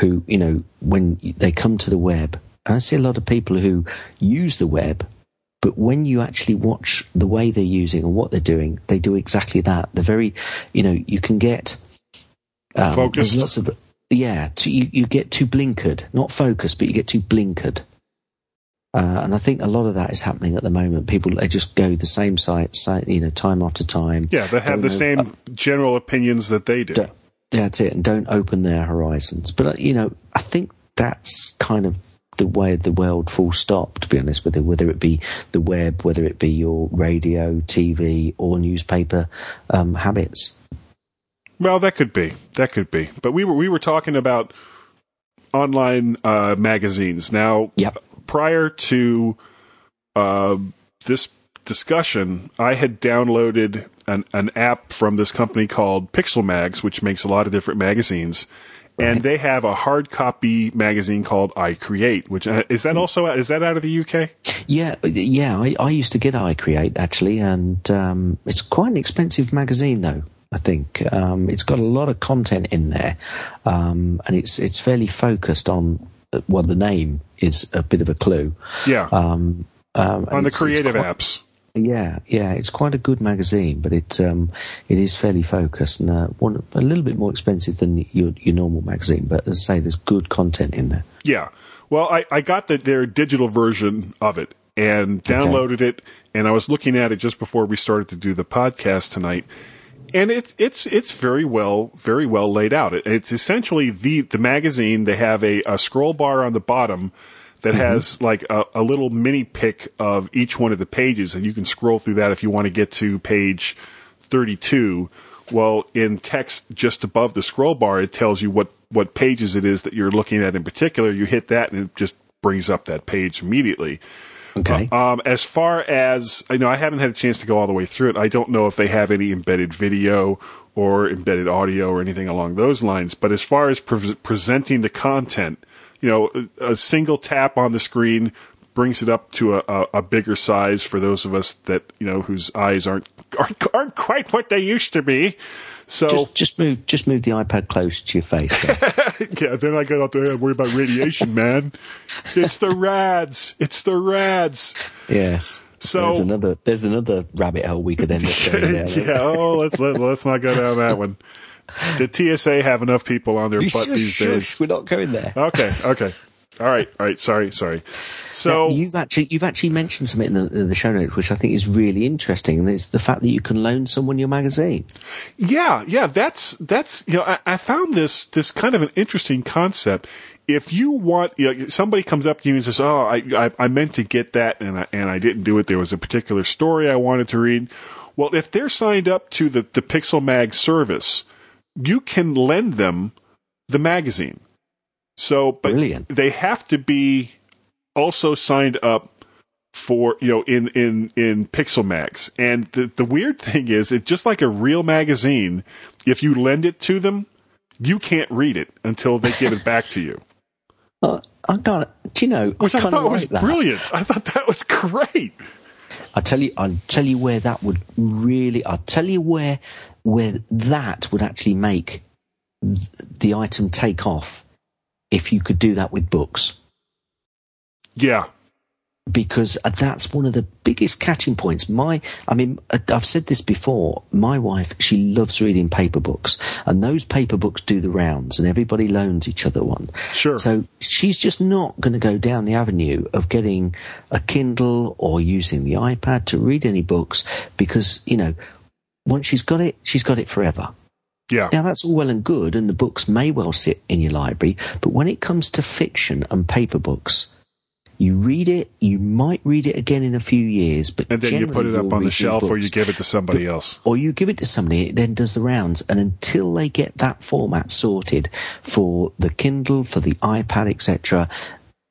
who, you know, when they come to the web, I see a lot of people who use the web, but when you actually watch the way they're using and what they're doing, they do exactly that. They're very, you know, you can get um, Focused? There's lots of, yeah, too, you, you get too blinkered, not focused, but you get too blinkered. Uh, and I think a lot of that is happening at the moment. People they just go the same sites, say, you know, time after time. Yeah, they have the o- same general opinions that they do. don't- that's it, and don't open their horizons. But uh, you know, I think that's kind of the way of the world. Full stop. To be honest with you, whether it be the web, whether it be your radio, TV, or newspaper um, habits. Well, that could be. That could be. But we were we were talking about online uh, magazines. Now, Yep. prior to uh, this discussion, I had downloaded an, an app from this company called Pixel Mags, which makes a lot of different magazines. And they have a hard copy magazine called iCreate, which uh, is that also is that out of the UK? Yeah, yeah. I, I used to get iCreate actually, and um, it's quite an expensive magazine though. I think um, it's got a lot of content in there, um, and it's it's fairly focused on. Well, the name is a bit of a clue. Yeah, Um, um, on the creative quite- apps. Yeah, yeah, it's quite a good magazine, but it um, it is fairly focused and uh, one a little bit more expensive than your your normal magazine. But as I say, there's good content in there. Yeah. Well, I, I got the, their digital version of it and downloaded it, and I was looking at it just before we started to do the podcast tonight. And it's it's it's very well very well laid out. It, it's essentially the the magazine. They have a, a scroll bar on the bottom that has like a, a little mini pick of each one of the pages, and you can scroll through that if you want to get to page thirty two. Well, in text just above the scroll bar, it tells you what what pages it is that you're looking at in particular. You hit that, and it just brings up that page immediately. Okay. Um, as far as I know, I haven't had a chance to go all the way through it. I don't know if they have any embedded video or embedded audio or anything along those lines. But as far as pre- presenting the content, you know, a, a single tap on the screen brings it up to a, a, a bigger size for those of us that you know whose eyes aren't aren't, aren't quite what they used to be. So Just just move just move the iPad close to your face. [LAUGHS] Yeah, then I got out there and worry about radiation, man. It's the rads. It's the rads. yes. So- there's another there's another rabbit hole we could end up going down. [LAUGHS] yeah. Oh, let's let, let's not go down that one. [LAUGHS] Did TSA have enough people on their butt Shush, these shush, days? We're not going there. Okay, okay. All right, all right. Sorry, sorry. So Now, you've actually you've actually mentioned something in the, in the show notes, which I think is really interesting, and it's the fact that you can loan someone your magazine. Yeah, yeah, that's that's you know I, I found this this kind of an interesting concept. If you want, you know, somebody comes up to you and says, "Oh, I, I I meant to get that and I and I didn't do it. There was a particular story I wanted to read." Well, if they're signed up to the the Pixel Mag service, you can lend them the magazine. So, but Brilliant. they have to be also signed up for you know in in in pixel mags and the the weird thing is it just like a real magazine if you lend it to them you can't read it until they give it back to you Uh, [LAUGHS] I got Do you know? which i, kinda thought was that. brilliant i thought that was great I tell you, I'll tell you where that would really. I'll tell you where where that would actually make the item take off if you could do that with books. yeah because uh, that's one of the biggest catching points. My, I mean, uh, I've said this before. My wife, she loves reading paper books, and those paper books do the rounds, and everybody loans each other one. Sure. So she's just not going to go down the avenue of getting a Kindle or using the iPad to read any books because you know, once she's got it, she's got it forever. yeah Now that's all well and good, and the books may well sit in your library, but when it comes to fiction and paper books, you read it, you might read it again in a few years, but and then you put it up on the shelf or you give it to somebody else or you give it to somebody, it then does the rounds, and until they get that format sorted for the Kindle, for the iPad, etc.,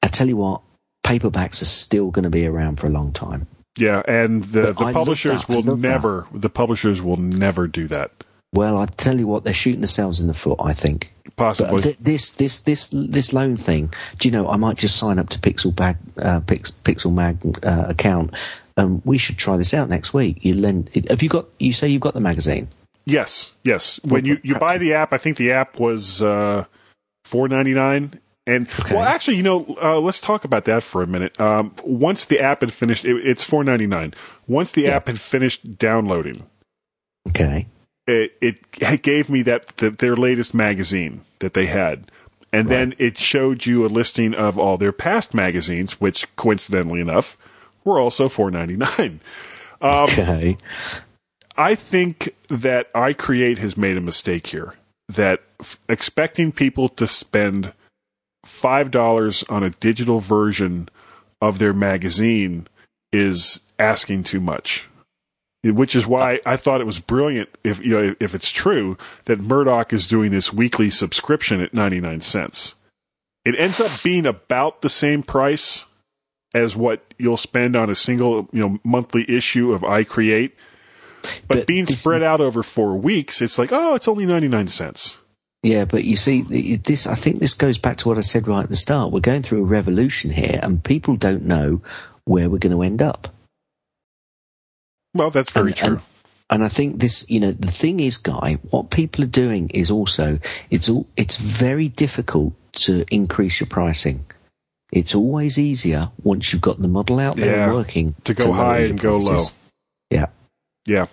I tell you what, paperbacks are still going to be around for a long time. Yeah and the But the I publishers will love that. never the publishers will never do that Well, I tell you what, they're shooting themselves in the foot. I think. possibly th- this this this this loan thing. Do you know? I might just sign up to Pixel Bag uh, Pix, Pixel Mag uh, account. Um, we should try this out next week. You lend. Have you got? You say you've got the magazine. Yes, yes. When you, you buy the app, I think the app was uh, four ninety nine. And well, actually, you know, uh, let's talk about that for a minute. Um, once the app had finished, it, it's four ninety nine. Once the app had finished downloading, Okay. it, it gave me that the, their latest magazine that they had, and then it showed you a listing of all their past magazines, which coincidentally enough were also four ninety nine. [LAUGHS] Um, okay. I think that iCreate has made a mistake here. That f- expecting people to spend five dollars on a digital version of their magazine is asking too much. Which is why I thought it was brilliant if you know if it's true that Murdoch is doing this weekly subscription at ninety nine cents. It ends up being about the same price as what you'll spend on a single you know monthly issue of iCreate. But, being spread out over four weeks, it's like, oh, it's only 99 cents. Yeah, but you see, this. I think this goes back to what I said right at the start. We're going through a revolution here, and people don't know where we're going to end up. Well, that's very and, true. And, and I think this, you know, the thing is, Guy, what people are doing is also it's all it's very difficult to increase your pricing. It's always easier once you've got the model out there Yeah, working to go lower high and go low. Yeah, Yeah.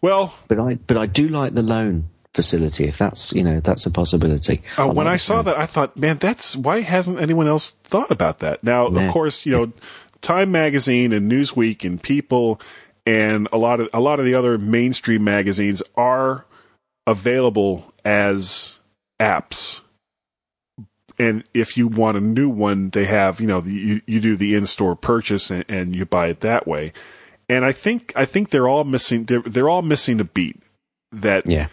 Well, but I but I do like the loan facility if that's you know that's a possibility. uh, when I saw that, I thought, man, that's why hasn't anyone else thought about that? Now, Yeah. of course, you know, Time Magazine and Newsweek and People and a lot of a lot of the other mainstream magazines are available as apps. And if you want a new one, they have you know the, you you do the in store purchase and, and you buy it that way. And I think I think they're all missing they're they're all missing a beat that yeah.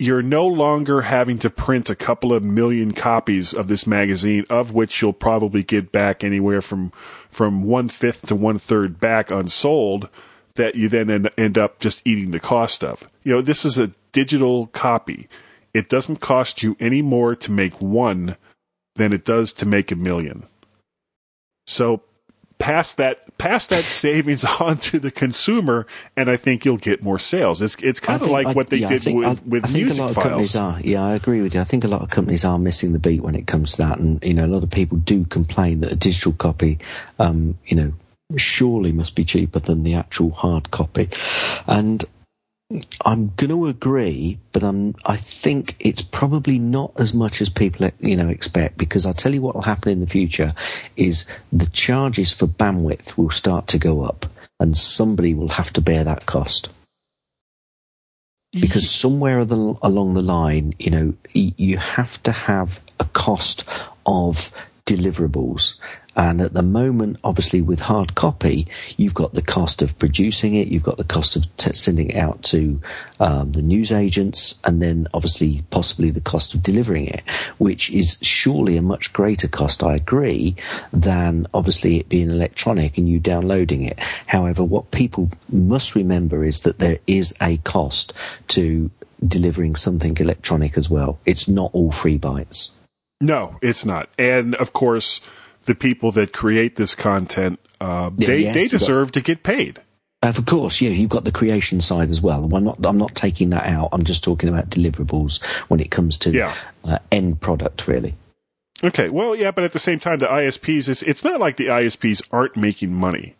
You're no longer having to print a couple of million copies of this magazine, of which you'll probably get back anywhere from from one fifth to one third back unsold. That you then end, end up just eating the cost of. You know, this is a digital copy. It doesn't cost you any more to make one than it does to make a million. So pass that pass that [LAUGHS] savings [LAUGHS] on to the consumer, and I think you'll get more sales. It's it's kind of like I- what they yeah, did think- with with I music a lot of files. are. Yeah, I agree with you. I think a lot of companies are missing the beat when it comes to that, and you know, a lot of people do complain that a digital copy, um, you know, surely must be cheaper than the actual hard copy, and I'm going to agree, but I'm, I think it's probably not as much as people you know expect because I'll tell you what will happen in the future is the charges for bandwidth will start to go up and somebody will have to bear that cost. Because somewhere along the line, you know, you have to have a cost of deliverables. And at the moment, obviously, with hard copy, you've got the cost of producing it, you've got the cost of t- sending it out to um, the news agents, and then obviously, possibly the cost of delivering it, which is surely a much greater cost, I agree, than obviously it being electronic and you downloading it. However, what people must remember is that there is a cost to delivering something electronic as well. It's not all free bytes. No, it's not. And of course, the people that create this content, uh, Yeah, they yes, they you've got- deserve to get paid. Of course, yeah, you've got the creation side as well. I'm not, I'm not taking that out. I'm just talking about deliverables when it comes to Yeah. uh, end product, really. Okay, well, yeah, but at the same time, the ISPs, it's, it's not like the ISPs aren't making money.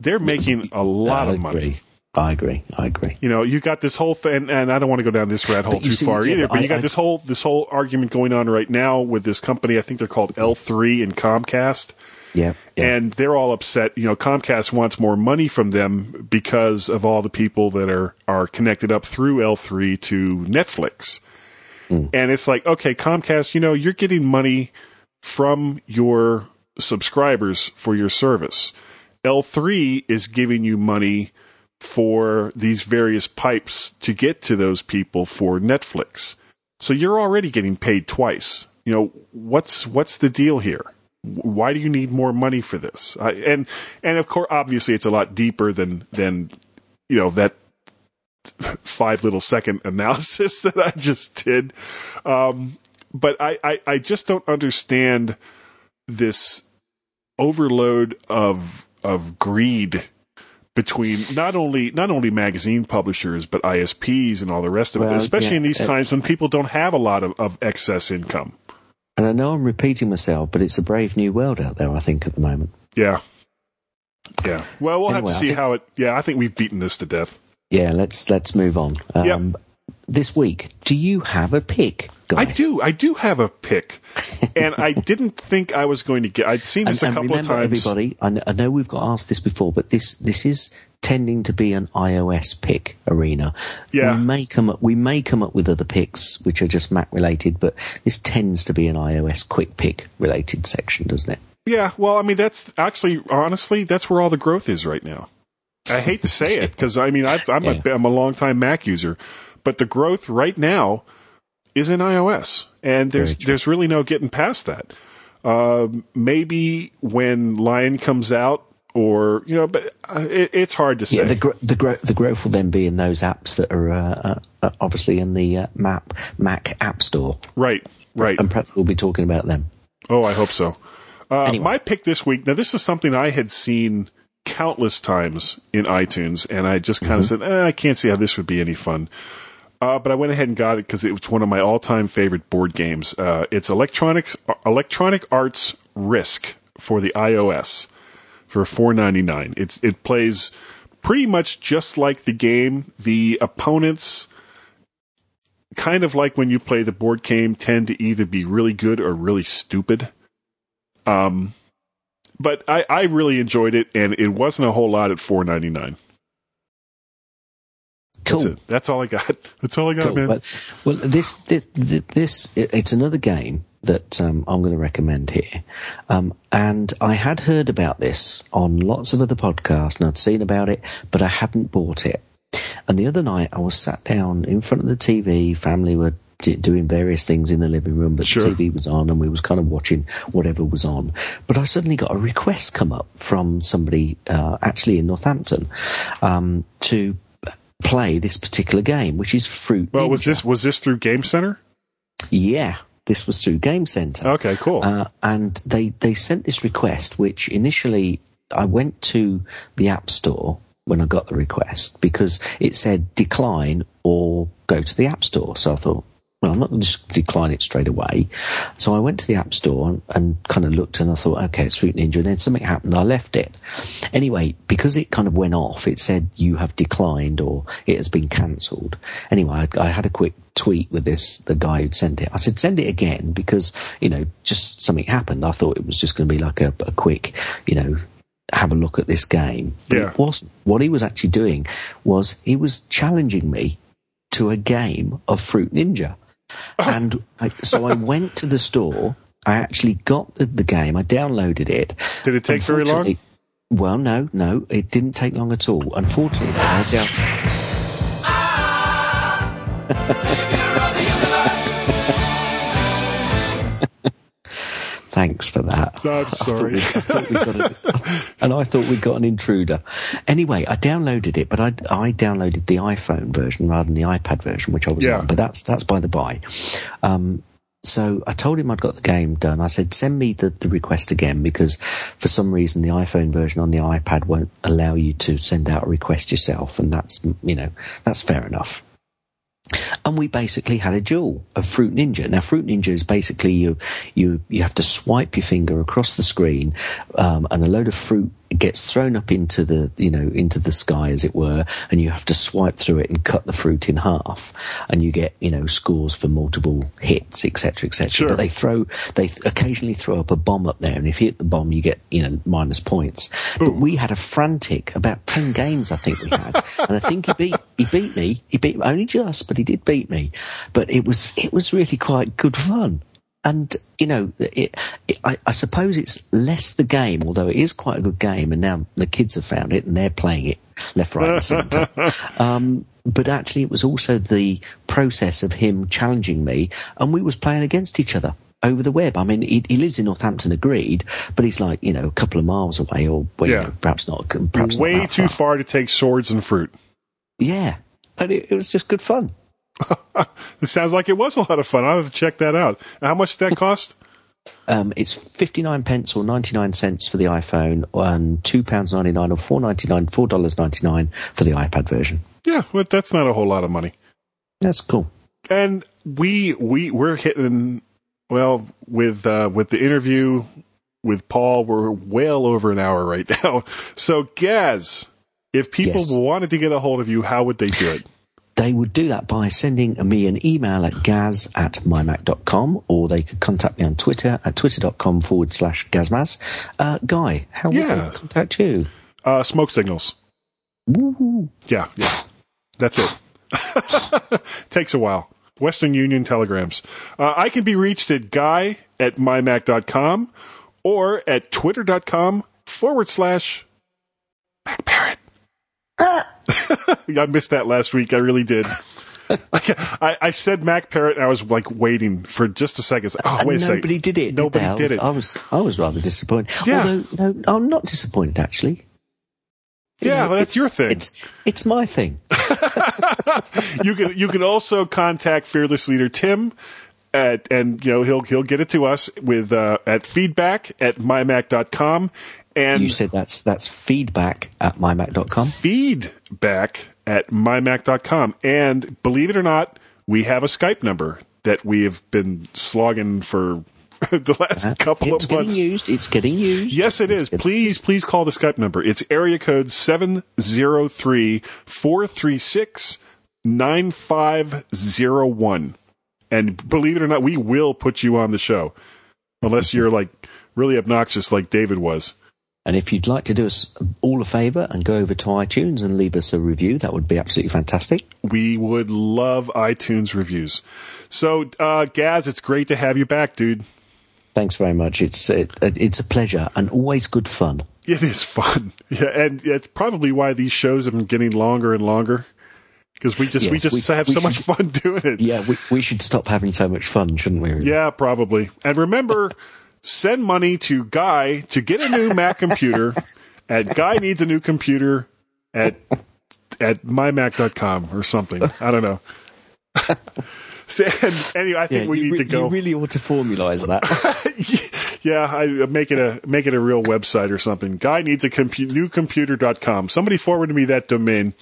They're making a lot of money. I agree. I agree. You know, you got this whole thing, and I don't want to go down this rat hole too see, far yeah, either. but I- you got I- this whole this whole argument going on right now with this company. I think they're called L3 and Comcast. Yeah. and they're all upset. You know, Comcast wants more money from them because of all the people that are are connected up through L3 to Netflix. Mm. And it's like, okay, Comcast, you know, you're getting money from your subscribers for your service. L3 is giving you money for these various pipes to get to those people for Netflix. So you're already getting paid twice. You know, what's what's the deal here? why do you need more money for this? I, and and of course, obviously, it's a lot deeper than than you know that [LAUGHS] five little second [LAUGHS] analysis that I just did. Um, but I, I I just don't understand this overload of of greed between not only not only magazine publishers but ISPs and all the rest of it, especially yeah, in these uh, times when people don't have a lot of, of excess income. And I know I'm repeating myself, but it's a brave new world out there, I think, at the moment. Yeah. Yeah. Well, we'll have to see think- how it. Yeah, I think we've beaten this to death. Yeah, let's let's move on. Um, This week, do you have a pick? I do. I do have a pick, and I [LAUGHS] didn't think I was going to get. I'd seen this and, a couple of times. everybody, I kn- I know we've got asked this before, but this this is tending to be an iOS pick arena. Yeah. we may come up we may come up with other picks which are just Mac related, but this tends to be an iOS quick pick related section, doesn't it? Yeah. Well, I mean, that's actually, honestly, that's where all the growth is right now. I hate to say it [LAUGHS] because I mean, I've, I'm a I'm a long time Mac user, but the growth right now is in iOS, and there's there's really no getting past that. Uh, maybe when Lion comes out, or you know, but uh, it, it's hard to say. Yeah, the gr- the gro- the growth will then be in those apps that are uh, uh, obviously in the uh, Map Mac App Store. Right, right. And perhaps we'll be talking about them. Oh, I hope so. Uh, My pick this week. Now, this is something I had seen countless times in iTunes, and I just kind of said, eh, I can't see how this would be any fun. Uh, but I went ahead and got it because it was one of my all-time favorite board games. Uh, it's electronics, Electronic Arts Risk for the iOS for four ninety nine. It's it plays pretty much just like the game. The opponents kind of like when you play the board game tend to either be really good or really stupid. Um, but I, I really enjoyed it, and it wasn't a whole lot at four ninety nine. That's Cool. it. That's all I got. [LAUGHS] That's all I got, Cool. man. Well, well, this, this, this, it's another game that um, I'm going to recommend here. Um, and I had heard about this on lots of other podcasts and I'd seen about it, but I hadn't bought it. And the other night I was sat down in front of the TV, family were doing various things in the living room, but Sure. the TV was on and we was kind of watching whatever was on. But I suddenly got a request come up from somebody, uh, actually in Northampton, um, to play this particular game, which is Fruit well, was this was this through Game Center? Yeah, this was through Game Center. Okay, cool. Uh, and they they sent this request, which initially I went to the App Store when I got the request because it said decline or go to the App Store. So I thought, well, I'm not going to just decline it straight away. So I went to the App Store and, and kind of looked and I thought, okay, it's Fruit Ninja. And then something happened. I left it. Anyway, because it kind of went off, it said you have declined or it has been cancelled. Anyway, I, I had a quick tweet with this, the guy who'd sent it. I said, send it again because, you know, just something happened. I thought it was just going to be like a, a quick, you know, have a look at this game. But Yeah. it wasn't. What he was actually doing was he was challenging me to a game of Fruit Ninja. [LAUGHS] And I, so I went to the store. I actually got the, the game. I downloaded it. Did it take very long? Well, no, no, it didn't take long at all. Unfortunately, though, I down- [LAUGHS] Thanks for that. I'm [LAUGHS] I thought sorry. we- I thought we got a- and I thought we got an intruder. Anyway, I downloaded it, but I, I downloaded the iPhone version rather than the iPad version, which I was Yeah. on. But that's that's by the by. Um, so I told him I'd got the game done. I said, send me the, the request again because for some reason the iPhone version on the iPad won't allow you to send out a request yourself, and that's you know that's fair enough. And we basically had a duel of Fruit Ninja. Now, Fruit Ninja is basically you you you have to swipe your finger across the screen, um, and a load of fruit gets thrown up into the you know into the sky, as it were, and you have to swipe through it and cut the fruit in half, and you get you know scores for multiple hits, etc., etc. Sure. But they throw they occasionally throw up a bomb up there, and if you hit the bomb, you get you know minus points. But we had a frantic about ten games, I think we had, [LAUGHS] and I think he beat he beat me. He beat only just, but he did beat me. But it was it was really quite good fun. And you know, it, it, I, I suppose it's less the game, although it is quite a good game. And now the kids have found it and they're playing it left, right, and centre. [LAUGHS] Um, but actually, it was also the process of him challenging me, and we was playing against each other over the web. I mean, he, he lives in Northampton, agreed, but he's like you know a couple of miles away, or well, you know, perhaps not. Perhaps Way that too far. far to take swords and fruit. Yeah, and it, it was just good fun. [LAUGHS] It sounds like it was a lot of fun. I'll have to check that out. How much did that cost? [LAUGHS] Um, it's fifty nine pence or ninety nine cents for the iPhone, and two pounds ninety nine or four ninety nine, four dollars ninety nine for the iPad version. Yeah, well, that's not a whole lot of money. That's cool. And we we we're hitting well with uh, with the interview with Paul. We're well over an hour right [LAUGHS] now. So Gaz, if people Yes. wanted to get a hold of you, how would they do it? They would do that by sending me an email at gaz at mymac.com or they could contact me on Twitter at twitter.com forward slash gazmaz. Uh, Guy, how would Yeah. they contact you? Uh, smoke signals. Woo. Yeah, yeah. That's it. [LAUGHS] Takes a while. Western Union telegrams. Uh, I can be reached at guy at mymac.com or at twitter.com forward slash MacParrot. [LAUGHS] I missed that last week. I really did. [LAUGHS] I, I said Mac Parrot and I was like waiting for just a second. Oh, wait a second. nobody did it. Nobody did, did it. was, I was, I was rather disappointed. Yeah. Although, no, I'm not disappointed actually. You Yeah, know, well, that's it's- your thing. It's, it's my thing. [LAUGHS] you can you can also contact fearless leader Tim at and you know he'll he'll get it to us with uh, at feedback at mymac.com and you said that's that's feedback at mymac.com. feedback at mymac.com and believe it or not we have a Skype number that we have been slogging for [LAUGHS] the last couple Uh, It's of getting months. used. It's getting used. Yes, it is. Please, please call the Skype number. It's area code 703-436-9501. And believe it or not, we will put you on the show. Unless you're like really obnoxious like David was. And if you'd like to do us all a favour and go over to iTunes and leave us a review, that would be absolutely fantastic. We would love iTunes reviews. So, uh, Gaz, it's great to have you back, dude. Thanks very much. It's it, it's a pleasure and always good fun. It is fun. [LAUGHS] Yeah, and it's probably why these shows have been getting longer and longer. Because we just we just we- have we so much fun [LAUGHS] doing it. Yeah, we, we should stop having so much fun, shouldn't we? really? Yeah, probably. And remember, [LAUGHS] send money to Guy to get a new Mac computer [LAUGHS] at Guy needs a new computer at at mymac.com or something. I don't know. [LAUGHS] So, and anyway, I think Yeah, we you need re- to go. You really ought to formalise that. [LAUGHS] yeah, I uh, make it a make it a real website or something. Guy needs a compu- new computer.com. Somebody forwarded me that domain.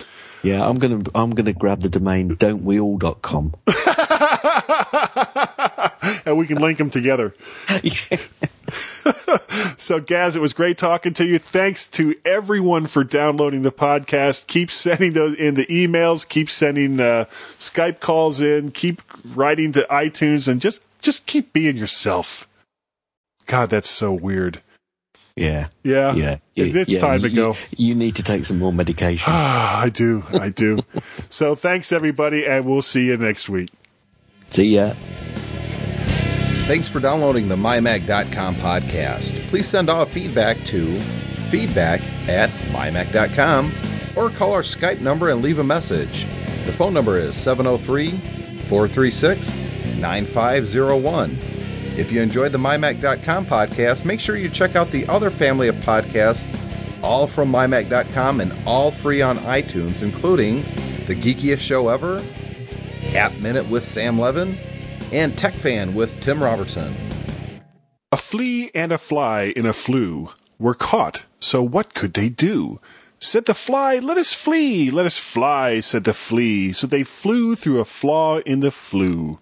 Yeah, I'm gonna I'm gonna grab the domain don'tweall.com. [LAUGHS] and we can link them together. [LAUGHS] so, Gaz, it was great talking to you. Thanks to everyone for downloading the podcast. Keep sending those in the emails. Keep sending uh, Skype calls in. Keep writing to iTunes, and just just keep being yourself. God, that's so weird. Yeah. Yeah. Yeah. It- it's Yeah, time to you- go. You need to take some more medication. Ah, I do. I do. [LAUGHS] so, thanks everybody, and we'll see you next week. See ya. Thanks for downloading the MyMac.com podcast. Please send all feedback to feedback at MyMac.com or call our Skype number and leave a message. The phone number is 703 436 9501. If you enjoyed the MyMac.com podcast, make sure you check out the other family of podcasts, all from MyMac.com and all free on iTunes, including The Geekiest Show Ever, App Minute with Sam Levin, and Tech Fan with Tim Robertson. A flea and a fly in a flue were caught, so what could they do? Said the fly, let us flee, let us fly, said the flea, so they flew through a flaw in the flue.